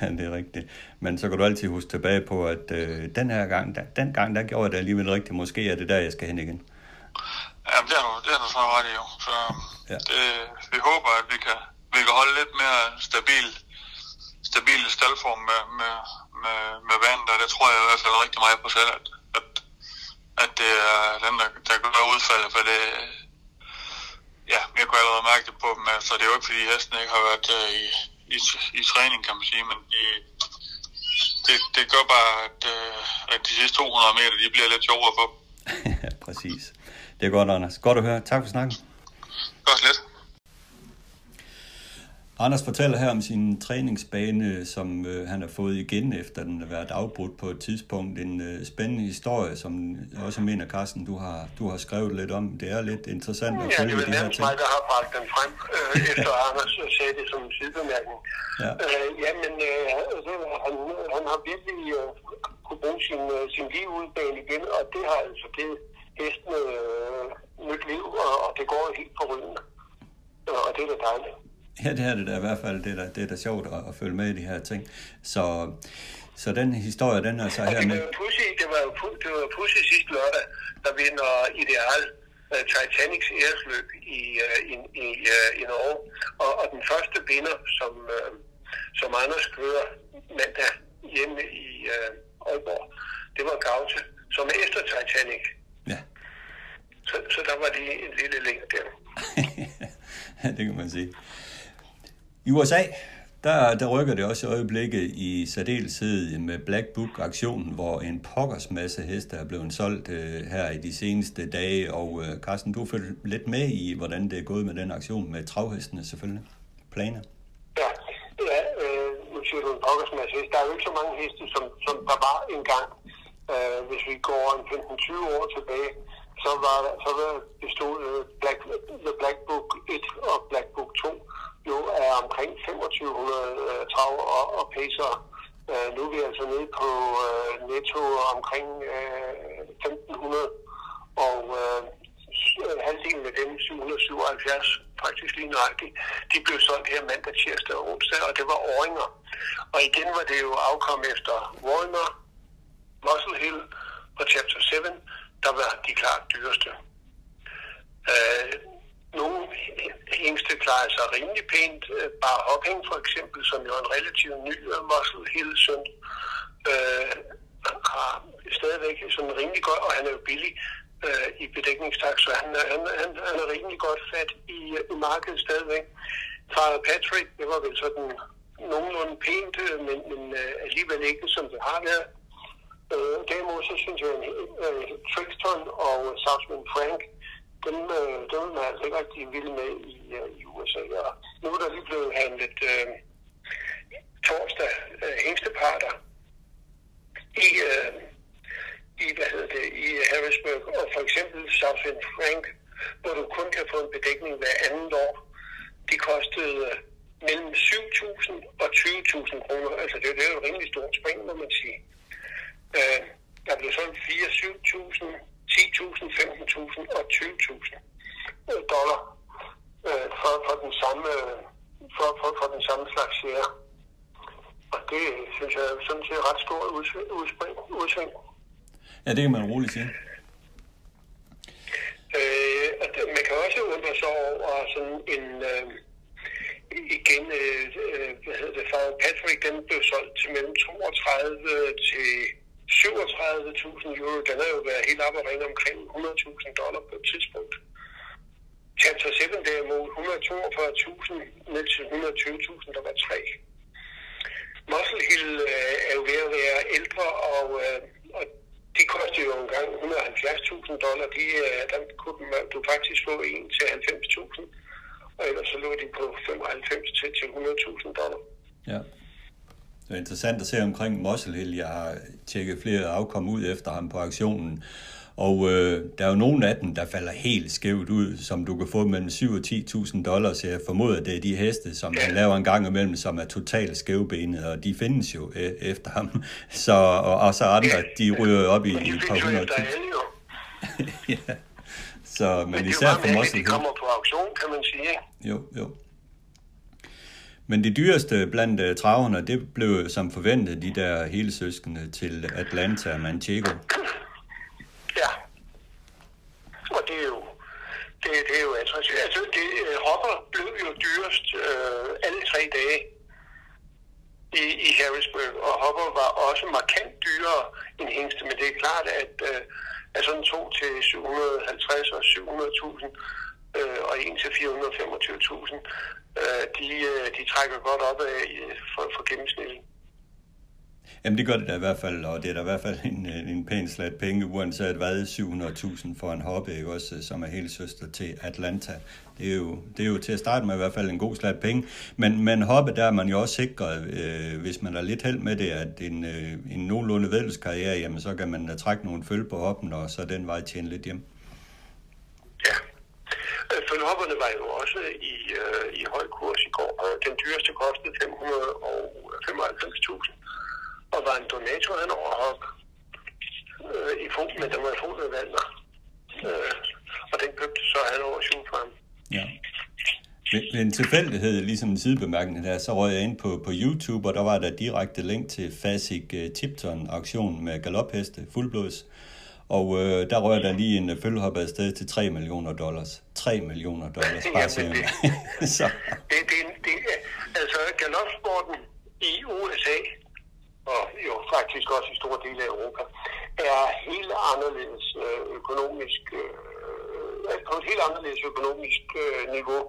ja, det er rigtigt. Men så kan du altid huske tilbage på, at øh, den her gang, der, den gang, der gjorde jeg det alligevel rigtigt. Måske er det der, jeg skal hen igen. Ja, det er du, det er du så ret i, jo. Så Ja. det, vi håber, at vi kan, vi kan holde lidt mere stabil, stabil staldform med, med, med, med vandet, og det tror jeg i hvert fald rigtig meget på selv, at, at, at det er den, der, der gør udfaldet, for det, ja, jeg kunne allerede mærke det på dem, så det er jo ikke, fordi hesten ikke har været uh, i, i, i, træning, kan man sige, men de, det, det gør bare, at, uh, at de sidste 200 meter, de bliver lidt sjovere for præcis. Det er godt, Anders. Godt at høre. Tak for snakken. Godt lidt. Anders fortæller her om sin træningsbane, som øh, han har fået igen, efter den har været afbrudt på et tidspunkt. En øh, spændende historie, som jeg også mener, Carsten, du har, du har skrevet lidt om. Det er lidt interessant at Ja, det følge er de her ting. mig, der har bragt den frem, øh, efter Anders sagde det som en sidebemærkning. Ja. Øh, jamen, øh, altså, han, han har virkelig øh, kunne bruge sin, øh, sin livudbane igen, og det har altså givet hesten øh, nyt liv, og, og det går helt forrygende. Øh, Og det er da dejligt. Ja, det er det da i hvert fald. Det er da, det er da sjovt at, at følge med i de her ting. Så, så den historie, den er så Og her det med... var jo pussy, det var det var pussy sidste lørdag, der vinder Ideal uh, Titanics ærsløb i, uh, i, i, uh, i Norge. Og, og den første vinder, som, uh, som Anders kører mandag hjemme i uh, Aalborg, det var Gaute, som er efter Titanic. Ja, Så, så der var lige en lille link der. det kan man sige. I USA, der, der rykker det også i øjeblikket i særdeleshed med Black Book-aktionen, hvor en pokkers masse heste er blevet solgt øh, her i de seneste dage. Og øh, Carsten, du følger lidt med i, hvordan det er gået med den aktion med travhestene selvfølgelig. Planer. Ja, ja øh, nu siger du en pokkersmasse heste. Der er jo ikke så mange heste, som, som der var engang. Øh, hvis vi går en 15-20 år tilbage, så var så var bestod øh, Black, The Black Book 1 og Black Book 2 jo er omkring 2500 øh, trav og, og pacer. Øh, nu er vi altså nede på øh, netto omkring øh, 1500, og øh, halvdelen af dem, 777, faktisk lige nøjagtigt, de blev solgt her mandag, tirsdag og onsdag, og det var åringer. Og igen var det jo afkom efter Warner, Muscle Hill og Chapter 7, der var de klart dyreste. Øh, hængste klarede sig rimelig pænt. Øh, Bare Hopping for eksempel, som jo er en relativt ny øh, Muscle Hill søn, øh, har stadigvæk sådan rimelig godt, og han er jo billig øh, i bedækningstak, så han, er- han, han, han er rimelig godt fat i, i markedet stadigvæk. Father Patrick, det var vel sådan nogenlunde pænt, men, men øh, alligevel ikke, som det har været. Øh, derimod så synes jeg, at øh, Trixton og Southman Frank, dem, øh, dem er man altså ikke rigtig vild med i, øh, i USA. Og nu er der lige blevet handlet øh, torsdag øh, hængsteparter i, øh, i, hvad hedder det, i Harrisburg, og for eksempel Southwind Frank, hvor du kun kan få en bedækning hver andet år, de kostede øh, mellem 7.000 og 20.000 kroner. Altså det, er- det er jo et rimelig stort spring, må man sige. Øh, der blev solgt 4, 7.000, 10.000, 15.000 og 20.000 øh, dollar øh, for, for, den samme, for, for, for den samme slags share. Og det synes jeg er sådan set ret stort udsving. udsving. Ja, det kan man roligt sige. Øh, man kan også undre sig over sådan en, øh, igen, øh, øh, hvad hedder det, Father Patrick, den blev solgt til mellem 32 til 37.000 euro. Den har jo været helt op og ringe omkring 100.000 dollar på et tidspunkt. Chapter 7 derimod 142.000 ned til 120.000, der var tre. Muscle Hill øh, er jo ved at være ældre, og, øh, og de kostede jo engang 170.000 dollar. De, øh, der kunne man- du faktisk få en til 90.000, og ellers så lå de på 95 til, til 100.000 dollar. Ja. Det er interessant at se omkring Muscle Hill. Jeg har tjekket flere afkom ud efter ham på aktionen. Og øh, der er jo nogle af dem, der falder helt skævt ud, som du kan få mellem 7 og 10.000 dollars. Jeg formoder, det er de heste, som han laver en gang imellem, som er totalt skævbenet, og de findes jo øh, efter ham. Så, og, og så andre, de ryger op i, et par hundrede ja. Så, men Men det især for Muscle de kommer på auktion, kan man sige. Ikke? Jo, jo. Men det dyreste blandt uh, traverne, det blev som forventet de der hele søskende til Atlanta og Manchego. Ja. Og det er jo, det, det er jo attraktivt. Altså, det, øh, hopper blev jo dyrest øh, alle tre dage i, i Harrisburg, og hopper var også markant dyrere end hængste, men det er klart, at, øh, at sådan to til 750 og 700.000 øh, og en til 425.000, øh, de, øh, de trækker godt op af for, for gennemsnittet. Jamen det gør det da i hvert fald, og det er da i hvert fald en, en pæn slat penge, uanset hvad 700.000 for en hobby, ikke også, som er helt søster til Atlanta. Det er, jo, det er jo til at starte med i hvert fald en god slat penge. Men, men hoppe, der er man jo også sikret, øh, hvis man er lidt held med det, at en, øh, en nogenlunde vedelskarriere, jamen så kan man uh, trække nogle følge på hoppen, og så den vej tjene lidt hjem. Ja. Øh, følgehopperne var jo også i, øh, i høj kurs i går. Den dyreste kostede 595.000 og var en donator han overhop øh, i fod, men den var i fod med Øh, og den købte så han over syv. Ja. Ved en tilfældighed, ligesom en sidebemærkning der, så røg jeg ind på, på YouTube, og der var der direkte link til Fasik øh, uh, Tipton-auktionen med galopheste, fuldblods. Og øh, der rører der lige en følgehop afsted til 3 millioner dollars. 3 millioner dollars, bare ja, det, så. det, det, det, altså galopsporten i USA og jo faktisk også i store dele af Europa, er helt anderledes øh, økonomisk, øh, på et helt anderledes økonomisk øh, niveau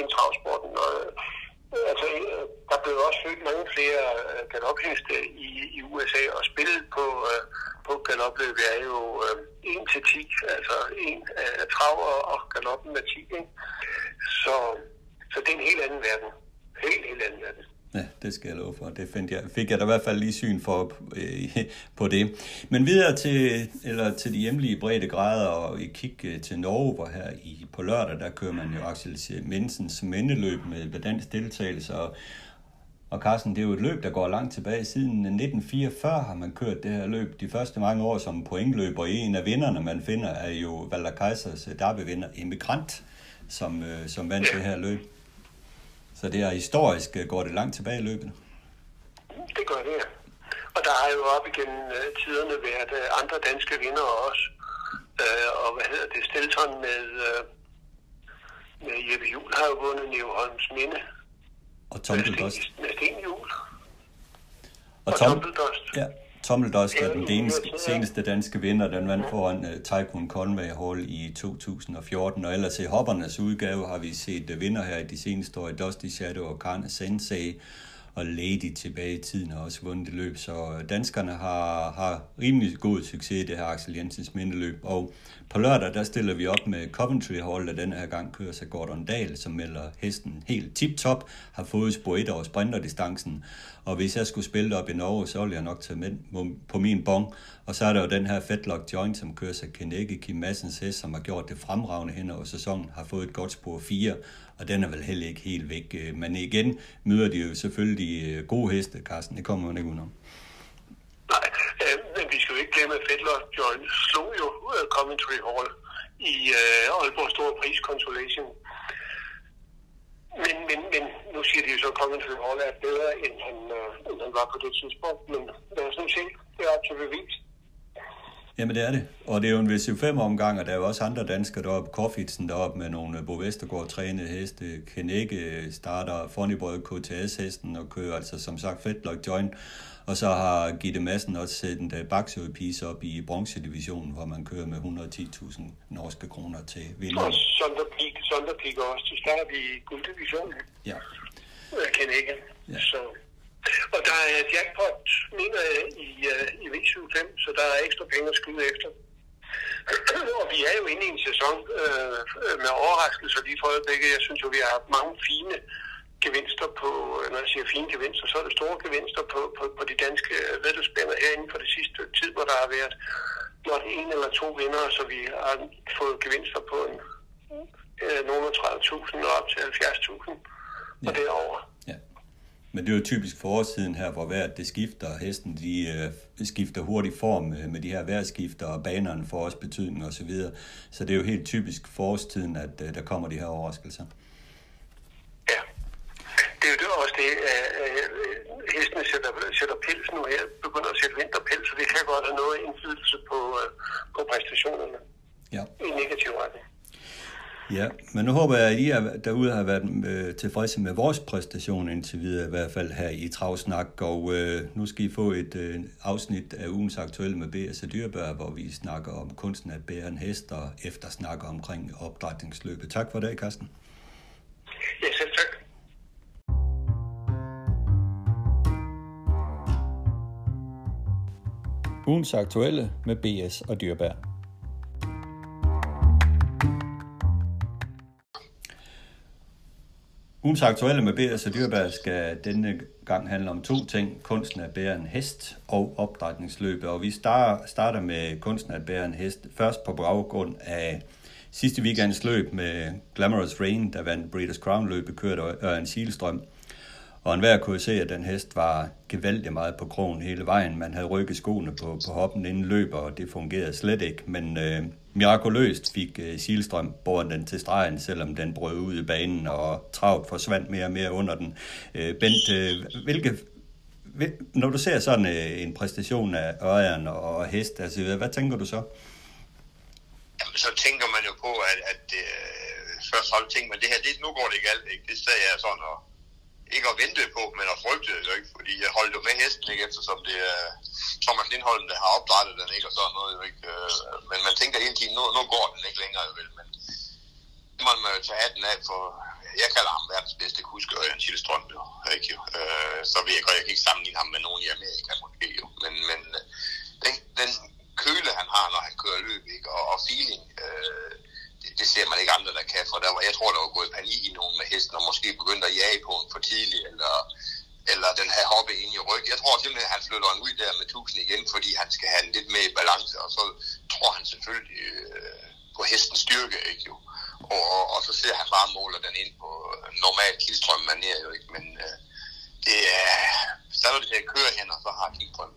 end travsporten. Og, altså, der blev også født mange flere galopheste i, i USA, og spillet på, på galopløb er jo øhm, 1 til 10, altså 1 øh, af trav og og galoppen med 10. Ikke? Så, så det er en helt anden verden. Helt, helt anden verden. Ja, det skal jeg love for. Det fandt jeg, fik jeg da i hvert fald lige syn for øh, på det. Men videre til, eller til de hjemlige brede grader og i kig øh, til Norge, hvor her i, på lørdag, der kører man jo Axel Mensens mindeløb med dansk deltagelse. Og, og Carsten, det er jo et løb, der går langt tilbage. Siden 1944 har man kørt det her løb. De første mange år som pointløb, og en af vinderne, man finder, er jo Valder Kaisers derbevinder, Emigrant, som, øh, som vandt det her løb. Så det er historisk, øh, går det langt tilbage i løbet? Det gør det, ja. Og der har jo op igennem øh, tiderne været øh, andre danske vinder også. Uh, og hvad hedder det, Stelton med, med Jeppe Juhl har jo vundet Neoholms Minde. Og Juhl. Og, og Ja, Tommeldost er den eneste, seneste danske vinder. Den vandt foran uh, Tycoon Conway Hall i 2014. Og ellers i hoppernes udgave har vi set uh, vinder her i de seneste år i Dusty Shadow og Karne Sensei og Lady tilbage i tiden har også vundet det løb. Så danskerne har, har rimelig god succes i det her Axel Jensens mindeløb. Og på lørdag, der stiller vi op med Coventry Hall, der denne her gang kører sig Gordon Dahl, som melder hesten helt tip-top, har fået spor 1 over sprinterdistancen. Og hvis jeg skulle spille op i Norge, så ville jeg nok tage med på min bong. Og så er der jo den her Fetlock Joint, som kører sig Kenække Kim Massens hest, som har gjort det fremragende hen over sæsonen, har fået et godt spor 4, og den er vel heller ikke helt væk. Øh, men igen møder de jo selvfølgelig de gode heste, Carsten. Det kommer man ikke udenom. Nej, øh, men vi skal jo ikke glemme, at Fetlock Joint slog Coventry Hall i øh, Aalborg Store Pris Consolation. Men, men, men nu siger de jo så, at Coventry Hall er bedre, end han, øh, end han var på det tidspunkt. Men lad os nu se. Det er op til bevis. Jamen det er det. Og det er jo en VC5-omgang, og der er jo også andre danskere deroppe. Koffitsen deroppe med nogle øh, Bo Vestergaard trænede heste. Kenække starter Fonnyboy KTS-hesten og kører altså som sagt Fedlock Joint. Og så har Gitte Madsen også sat en baksø piece op i bronzedivisionen, hvor man kører med 110.000 norske kroner til vinder. Og Sonderpik, Sonderpik også til start i gulddivisionen. Ja. Jeg kender ikke. Ja. Så og der er jackpot, mener jeg, i, uh, i V75, så der er ekstra penge at skyde efter. og vi er jo inde i en sæson uh, med overraskelser lige for øjeblikket. Jeg synes jo, vi har haft mange fine gevinster på, når jeg siger fine gevinster, så er det store gevinster på, på, på de danske vedløbsbaner herinde for det sidste tid, hvor der har været blot en eller to vinder, så vi har fået gevinster på en, øh, nogle af 30.000 og op til 70.000 og ja. derover. Men det er jo typisk forårstiden her, hvor vejret det skifter, hesten de øh, skifter hurtigt form med, med de her vejrskifter, og banerne får også betydning osv. Så, videre. så det er jo helt typisk forårstiden, at øh, der kommer de her overraskelser. Ja, det er jo det også det er, øh, hestene sætter, sætter pels nu her, begynder at sætte vinterpels, så det kan godt have noget indflydelse på, øh, på præstationerne Ja. i negativ retning. Ja, men nu håber jeg, at I er- derude har været øh, tilfredse med vores præstation indtil videre, i hvert fald her i Travsnak, og øh, nu skal I få et øh, afsnit af ugens aktuelle med B.S. Dyrbær, hvor vi snakker om kunsten at bære en hest og efter snakker omkring opdrætningsløbet. Tak for det, Carsten. Ja, selv Ugens aktuelle med B.S. og Dyrbær. Ugens aktuelle med B.S. og Dyrbær skal denne gang handle om to ting. Kunsten at bære en hest og opdrætningsløbet. Og vi starter, starter med kunsten at bære en hest. Først på baggrund af sidste weekends løb med Glamorous Rain, der vandt Breeders' Crown løbet, kørt af en Silstrøm. Og enhver kunne se, at den hest var gevaldigt meget på krogen hele vejen. Man havde rykket skoene på, på hoppen inden løber, og det fungerede slet ikke. Men øh, mirakuløst fik øh, Silstrøm båret den til stregen, selvom den brød ud i banen, og travlt forsvandt mere og mere under den. Øh, Bent, øh, hvilke, hvil, når du ser sådan øh, en præstation af Ørjan og hest, altså, hvad tænker du så? Jamen, så tænker man jo på, at, at øh, først og fremmest tænker man, det her, det, nu går det galt, ikke? Det sagde jeg sådan, og ikke at vente på, men at frygte jo ikke, fordi øh, jeg holdt jo med hesten, ikke, eftersom det er Thomas Lindholm, der har opdrettet den, ikke, og sådan noget, jo ikke, øh, men man tænker hele tiden, nu, nu går den ikke længere, jo vel, men det må man jo tage hatten af, for jeg kalder ham verdens bedste kusker, Ørjan Silstrøm, jo, ikke, jo. Øh, så vil jeg godt, jeg kan ikke sammenligne ham med nogen i Amerika, måske, jo, men, men den, den køle, han har, når han kører løb, ikke, og, og feeling, øh, det, ser man ikke andre, der kan, for der var, jeg tror, der var gået panik i nogen med hesten, og måske begyndte at jage på en for tidligt, eller, eller den her hoppe ind i ryg. Jeg tror simpelthen, at han flytter en ud der med 1000 igen, fordi han skal have den lidt mere i balance, og så tror han selvfølgelig øh, på hestens styrke, ikke jo. Og, og, og så ser han bare måler den ind på normal kildstrøm manér, jo ikke, men øh, det er, så er det til at køre hen, og så har kildstrøm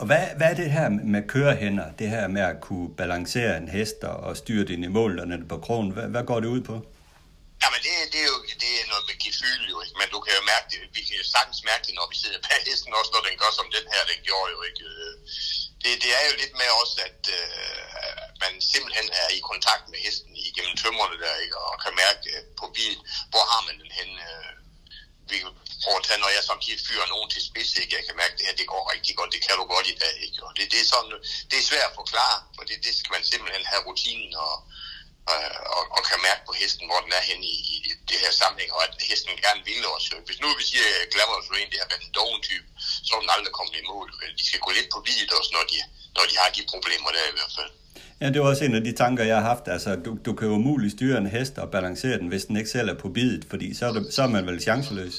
og hvad, hvad er det her med kørehænder, det her med at kunne balancere en hest og styre den i mål og den på krogen, hvad, hvad går det ud på? Jamen, det, det, er jo det er noget med gefyl jo, ikke? Men du kan jo mærke det, vi kan jo sagtens mærke det, når vi sidder bag hesten, også når den gør som den her, den gjorde jo, ikke? Øh, det, det er jo lidt med også, at øh, man simpelthen er i kontakt med hesten igennem tømmerne der, ikke? Og kan mærke på bil, hvor har man den hen. Øh, vi kan at tage, når jeg samtidig fyrer nogen til spids, ikke? Jeg kan mærke, at det her, det går rigtig godt, det kan du godt i dag, ikke? Og det, det er sådan, det er svært at forklare, for det, det skal man simpelthen have rutinen og, øh, og, og kan mærke på hesten, hvor den er henne i, i det her sammenhæng, og at hesten gerne vil også. Hvis nu vi siger, at Glamorous Rain, det har været en doven type, så er den aldrig kommet i mål. De skal gå lidt på vidt også, når de, når de har de problemer der i hvert fald. Ja, det var også en af de tanker, jeg har haft. Altså, du, du kan jo umuligt styre en hest og balancere den, hvis den ikke selv er på bidet, fordi så er, det, så er man vel chanceløs.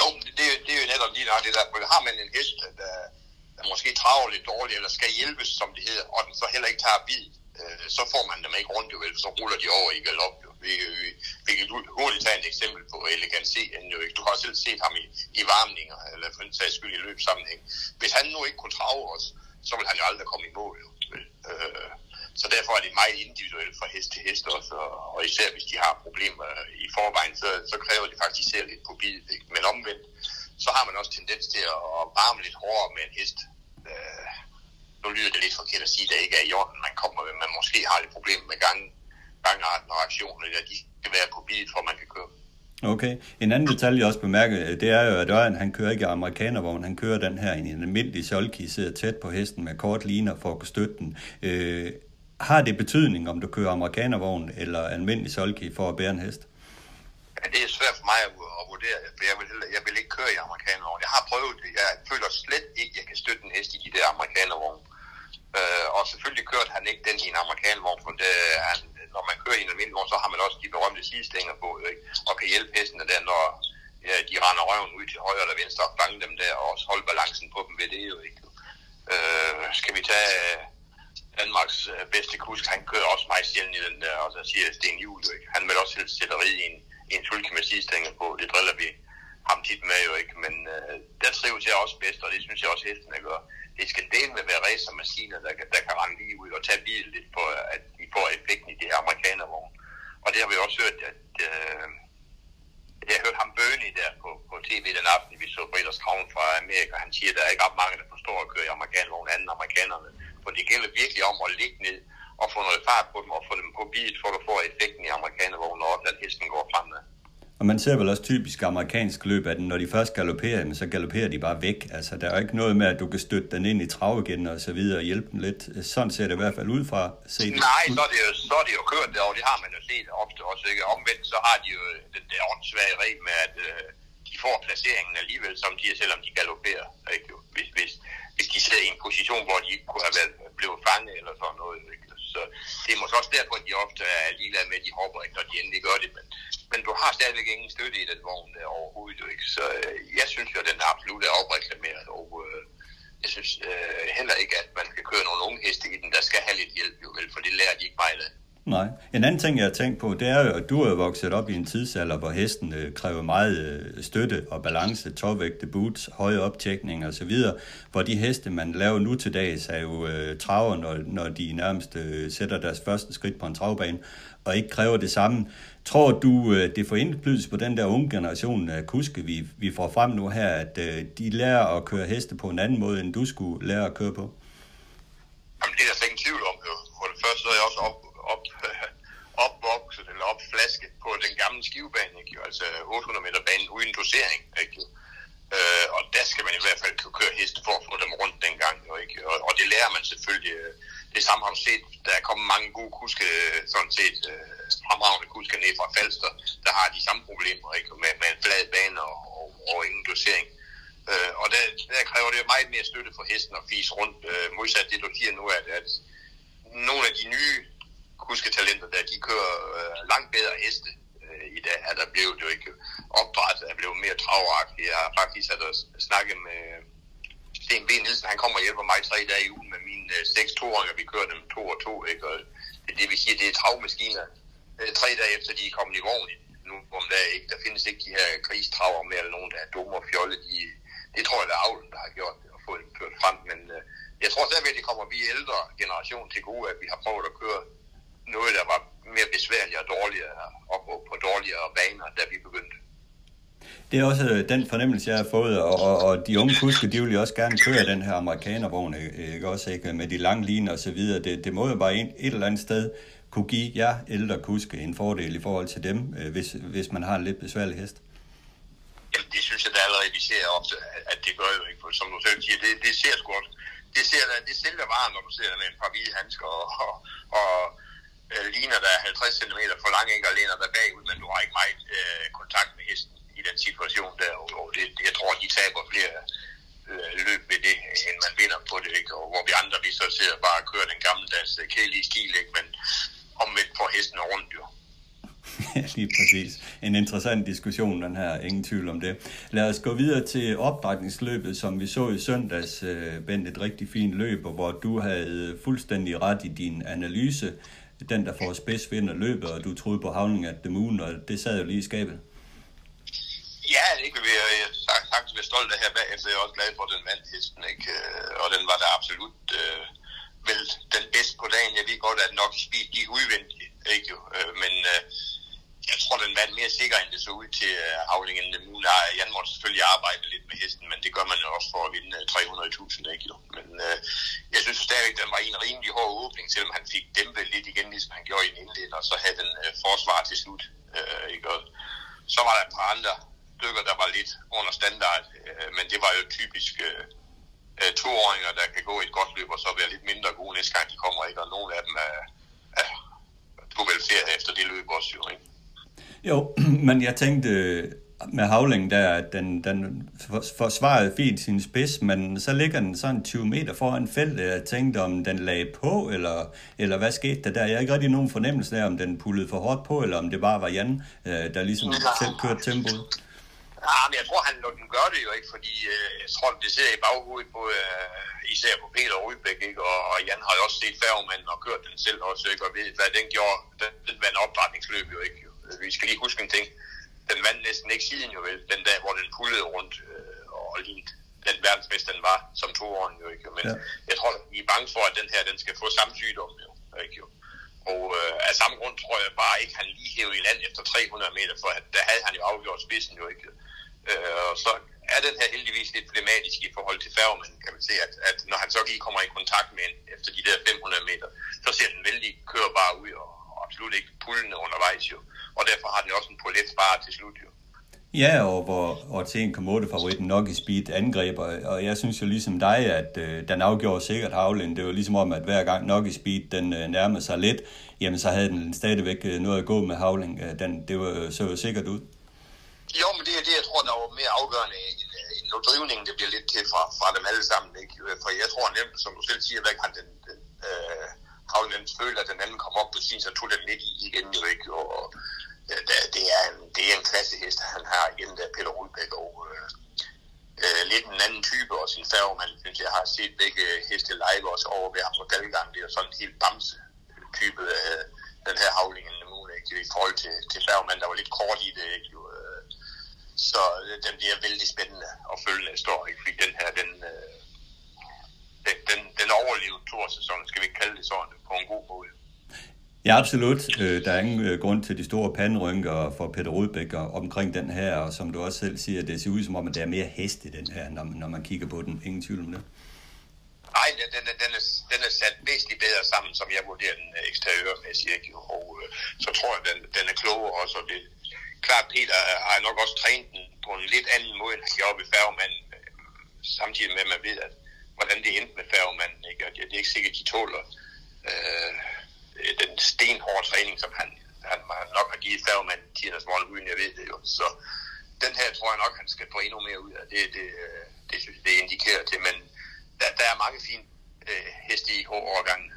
Jo, det, det er jo netop lige det der. for Har man en hest, der, der måske travler lidt dårligt, eller skal hjælpes, som det hedder, og den så heller ikke tager bid, øh, så får man dem ikke rundt, jo, vel, så ruller de over i galop. Jo. Vi, vi, vi kan hurtigt tage et eksempel på Elegant C. Jo, ikke? Du har selv set ham i, i varmninger, eller for en sags skyld i løbssammenhæng. Hvis han nu ikke kunne trave os, så vil han jo aldrig komme i mål. Jo. Øh, så derfor er det meget individuelt fra hest til hest også, og, og især hvis de har problemer i forvejen, så, så kræver det faktisk især lidt på bidet. Ikke? Men omvendt, så har man også tendens til at, at varme lidt hårdere med en hest. Øh, nu lyder det lidt forkert at sige, at det ikke er i orden, man kommer med, man måske har lidt problemer med gang, gangarten og aktionen, eller de skal være på bidet, for man kan køre. Okay. En anden detalje, jeg også bemærker, øh, det er jo, at Ørjan, han kører ikke i amerikanervogn, han kører den her i en almindelig solki, sidder tæt på hesten med kort liner for at kunne støtte den. Øh, har det betydning, om du kører amerikanervogn eller almindelig solki for at bære en hest? Ja, det er svært for mig at, at vurdere, for jeg vil, jeg vil ikke køre i amerikanervogn. Jeg har prøvet det. Jeg føler slet ikke, at jeg kan støtte en hest i de der amerikanervogne. Øh, og selvfølgelig kørte han ikke den i en amerikanervogn, for det, han, når man kører i en almindelig vogn, så har man også de berømte sidestænger på, ikke? og kan hjælpe hestene der, når ja, de render røven ud til højre eller venstre og fange dem der, og også holde balancen på dem ved det jo ikke. Øh, skal vi tage øh, Danmarks øh, bedste kusk, han kører også meget sjældent i den der, og så siger Sten Juhl ikke. Han vil også helst sætte rid i en, i en sulke med sidestænger på, det driller vi ham tit med jo ikke, men øh, der trives jeg også bedst, og det synes jeg også hestene gør. Det skal dele med være racermaskiner, der, der kan rende lige ud og tage bilen lidt på, at de får effekten i de her amerikanervogne. Og det har vi også hørt, at øh, jeg hørte ham Bøni der på, på tv den aften, vi så Britters Crown fra Amerika. Han siger, at der er ikke ret mange, der forstår at køre i amerikanervogn anden amerikanerne. For det gælder virkelig om at ligge ned og få noget fart på dem og få dem på bilen, for at få effekten i amerikanervognen, og at hesten går fremad. Og man ser vel også typisk amerikansk løb, at når de først galopperer, så galopperer de bare væk. Altså, der er ikke noget med, at du kan støtte den ind i trav igen og så videre og hjælpe dem lidt. Sådan ser det i hvert fald ud fra set. Nej, så er det jo, så er det jo kørt derovre. Det har man jo set ofte også. Ikke? Omvendt så har de jo øh, den der åndssvage regel med, at øh, de får placeringen alligevel, som de er, selvom de galopperer. Ikke? Hvis, hvis, hvis de sidder i en position, hvor de kunne have været, blevet fanget eller sådan noget. Ikke? Så det er måske også derfor, at de ofte er ligeglade med, at de hopper ikke, når de endelig gør det. Men, men du har stadigvæk ingen støtte i den vogn der overhovedet. Ikke? Så øh, jeg synes jo, at den absolut er opreklameret. Og øh, jeg synes øh, heller ikke, at man skal køre nogle unge heste i den, der skal have lidt hjælp, jo vel, for det lærer de ikke meget af. Nej. En anden ting, jeg har tænkt på, det er jo, at du er vokset op i en tidsalder, hvor hesten øh, kræver meget øh, støtte og balance, tårvægte, boots, høje optjekning osv., så hvor de heste, man laver nu til dags, er jo øh, traver, når, når de nærmest øh, sætter deres første skridt på en travbane, og ikke kræver det samme. Tror du, øh, det får indflydelse på den der unge generation af kuske, vi, vi får frem nu her, at øh, de lærer at køre heste på en anden måde, end du skulle lære at køre på? Jamen, det er der ingen tvivl om. Jo. For det første så er jeg også op, op, opvokset eller opflasket på den gamle skivebane, ikke? Jo, altså 800 meter banen uden dosering. Ikke? Øh, og der skal man i hvert fald kunne køre heste for at få dem rundt dengang. Jo, ikke? Og, og det lærer man selvfølgelig. Øh, det samme har du set. Der er kommet mange gode kuske, øh, sådan set øh, fremragende kuske ned fra Falster, der har de samme problemer ikke? Med, med en flad bane og, og, og ingen dosering. Øh, og der, der kræver det meget mere støtte for hesten at fise rundt, øh, modsat det du siger nu, at, at nogle af de nye kusketalenter, der de kører øh, langt bedre heste i dag, er der blevet jo ikke opdræt, der blev mere travagtigt. Jeg har faktisk at snakke med Sten B. Nielsen, han kommer og hjælper mig tre dage i ugen med mine øh, seks toåringer, vi kører dem to og to, ikke? Og det, det vil sige, det er travmaskiner, øh, tre dage efter de er kommet i vogn nu om dagen, ikke? Der findes ikke de her kristraver mere, eller nogen, der er dumme og fjolle. De, det tror jeg, det er avlen, der har gjort det, og få dem kørt frem. Men øh, jeg tror stadigvæk, det kommer vi ældre generation til gode, at vi har prøvet at køre noget, der var mere besværligt og dårligere, og på, på dårligere baner, da vi begyndte. Det er også øh, den fornemmelse, jeg har fået, og, og, og de unge kuske, de vil jo også gerne køre den her amerikanervogn, ikke også, ikke? med de lange linjer og så videre. Det, det må jo bare et, et eller andet sted kunne give jer ældre kuske en fordel i forhold til dem, øh, hvis, hvis man har en lidt besværlig hest. Jamen, det synes jeg da allerede, vi ser ofte, at det gør jo ikke, for som du selv siger, det, det ser sgu godt. Det, ser, det sælger varen, når du ser med en par hvide handsker og, og, og øh, ligner der 50 cm for lang, ikke, og læner der bagud, men du har ikke meget øh, kontakt med hesten i den situation der, og, og det, jeg tror, de taber flere øh, løb ved det, end man vinder på det, ikke? og hvor vi andre, vi så sidder bare og kører den gammeldags øh, kedelige stil, ikke? men omvendt får hesten rundt jo. Ja, lige præcis. En interessant diskussion, den her. Ingen tvivl om det. Lad os gå videre til opdrætningsløbet, som vi så i søndags. Øh, Bent, et rigtig fint løb, hvor du havde fuldstændig ret i din analyse. Den, der får spids, vinder løbet, og du troede på havning at the moon, og det sad jo lige i skabet. Ja, det kan vi sagtens være stolt af her bagefter. Jeg er også glad for, at den vandt hesten, ikke? Øh, og den var da absolut øh, vel den bedste på dagen. Jeg ved godt, at nok speed gik udvendigt, ikke jo? Øh, men øh, jeg tror, den vandt mere sikker, end det så ud til øh, afdelingen. Jan måtte selvfølgelig arbejde lidt med hesten, men det gør man jo også for at vinde øh, 300.000, kilo. Men øh, jeg synes stadigvæk, den var en rimelig hård åbning, selvom han fik dæmpet lidt igen, ligesom han gjorde i en indledning, og så havde den øh, forsvar til slut, øh, ikke? Og så var der et par andre stykker, der var lidt under standard, øh, men det var jo typisk øh, øh, toåringer, der kan gå i et godt løb, og så være lidt mindre gode næste gang, de kommer, ikke? Og nogle af dem er, er på velfærd efter det løb også, jo, ikke? Jo, men jeg tænkte med havling der, at den, den forsvarede fint sin spids, men så ligger den sådan 20 meter foran feltet. Jeg tænkte, om den lagde på, eller, eller hvad skete der der? Jeg har ikke rigtig nogen fornemmelse af, om den pullede for hårdt på, eller om det bare var Jan, der ligesom selv kørte tempoet. Ja, men jeg tror, han lå den gør det jo ikke, fordi øh, jeg tror, det sidder i baghovedet på, øh, især på Peter Rydbæk, ikke? Og, og Jan har jo også set færgemanden og kørt den selv også, ikke? Og ved, hvad den gjorde, den, den vandt opdrætningsløb jo ikke. Jo. Vi skal lige huske en ting. Den vandt næsten ikke siden jo vel, den dag, hvor den pullede rundt øh, og lignede den verdensmester, den var som to år jo ikke. Men ja. jeg tror, vi er bange for, at den her, den skal få samme sygdom jo. Ikke jo. Og øh, af samme grund tror jeg bare ikke, han lige hævde i land efter 300 meter, for der havde han jo afgjort spidsen jo ikke. Øh, og så er den her heldigvis lidt problematisk i forhold til færgemanden, kan man se, at, at når han så lige kommer i kontakt med en efter de der 500 meter, så ser den vældig kørbar ud og absolut ikke pullende undervejs jo. Og derfor har den også en polet bare til slut jo. Ja, og hvor og til 1,8 favoritten nok i speed angreber, og jeg synes jo ligesom dig, at øh, den afgjorde sikkert Havlen. Det var ligesom om, at hver gang nok i speed den øh, nærmede sig lidt, jamen så havde den stadigvæk øh, noget at gå med Havling. Øh, den, det var, så jo sikkert ud. Jo, men det er det, jeg tror, der var mere afgørende end, end drivningen, det bliver lidt til fra, fra dem alle sammen. Ikke? For jeg tror nemt, som du selv siger, at han den, den øh, Havlen føler, at den anden kom op på sin, så tog den lidt i igen jo ikke. Og, øh, det, er en, det er en klassehest, han har igen, der Peter Rudbæk, og øh, øh, lidt en anden type, og sin færgemand, synes jeg har set begge heste live også over ved ham på Dalgang. Det er sådan en helt bamse type, øh, den her havling en ikke? i forhold til, til færgemand, der var lidt kort i det, ikke? Jo, øh, så øh, den bliver vældig spændende at følge næste år, ikke? fordi den her, den, øh, den, den, den overlevede to sæsonen, skal vi ikke kalde det sådan, på en god måde. Ja, absolut. Øh, der er ingen øh, grund til de store panderynker for Peter Rudbæk omkring den her, og som du også selv siger, det ser ud som om, at der er mere hest i den her, når, når man kigger på den. Ingen tvivl om det. Nej, den, den, den, er, den er sat væsentligt bedre sammen, som jeg vurderer den øh, eksteriørmæssigt. Ikke? Og øh, så tror jeg, den, den er klogere også. Og det, klart, Peter har nok også trænet den på en lidt anden måde, end han gjorde ved færgemanden. Samtidig med, at man ved, at, hvordan det endte med færgemanden. Ikke? Og det, det er ikke sikkert, at de tåler øh, den stenhårde træning, som han, han nok har givet færgemanden Tinas Morgen, uden jeg ved det jo. Så den her tror jeg nok, han skal få endnu mere ud af. Det, det, øh, det synes jeg, det indikerer til. Men der, der er mange fine øh, heste i overgangen.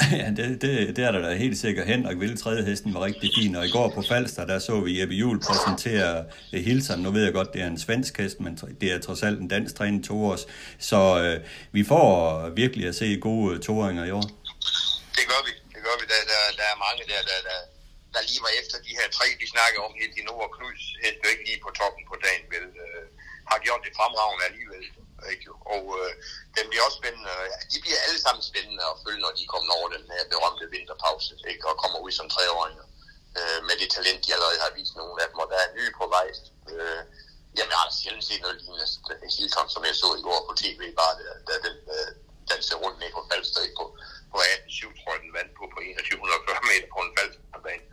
ja, det, det, det er der da helt sikkert. Henrik Ville, tredje hesten, var rigtig fin, og i går på Falster, der så vi Jeppe Juhl præsentere Hilsen. Hilton. Nu ved jeg godt, det er en svensk hest, men det er trods alt en dansk træning to års. Så øh, vi får virkelig at se gode eh, toåringer i år. Det gør vi. Det gør vi. Der, der, der er mange der, der, der, der lige var efter de her tre, vi snakker om helt i Nord Knuds, helt ikke lige på toppen på dagen, vel, øh, har gjort det fremragende alligevel. Ikke? Og øh, den bliver også spændende. De bliver alle sammen spændende at følge, når de kommer over den her berømte vinterpause, ikke? og kommer ud som treåringer. Øh, med det talent, de allerede har vist nogle af dem, og der er nye på vej. Øh, jamen, jeg har sjældent set noget lignende Hilton, som jeg så i går på tv, bare der, der den øh, danser rundt ned på Falster på, på 18-7, tror jeg, den vandt på, på 2140 meter på en Falsterbane.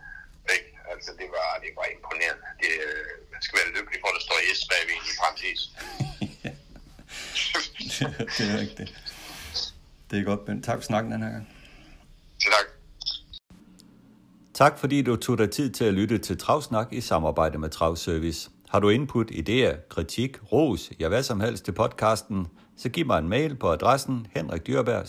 Ikke? Altså, det var, det var imponerende. Det, øh, man skal være lykkelig for, at der står S bagved i parentes. det er rigtigt. Det er godt, Ben. Tak for snakken den her gang. Tak. Tak fordi du tog dig tid til at lytte til Travsnak i samarbejde med Travservice. Har du input, idéer, kritik, ros, ja hvad som helst til podcasten, så giv mig en mail på adressen henrikdyrberg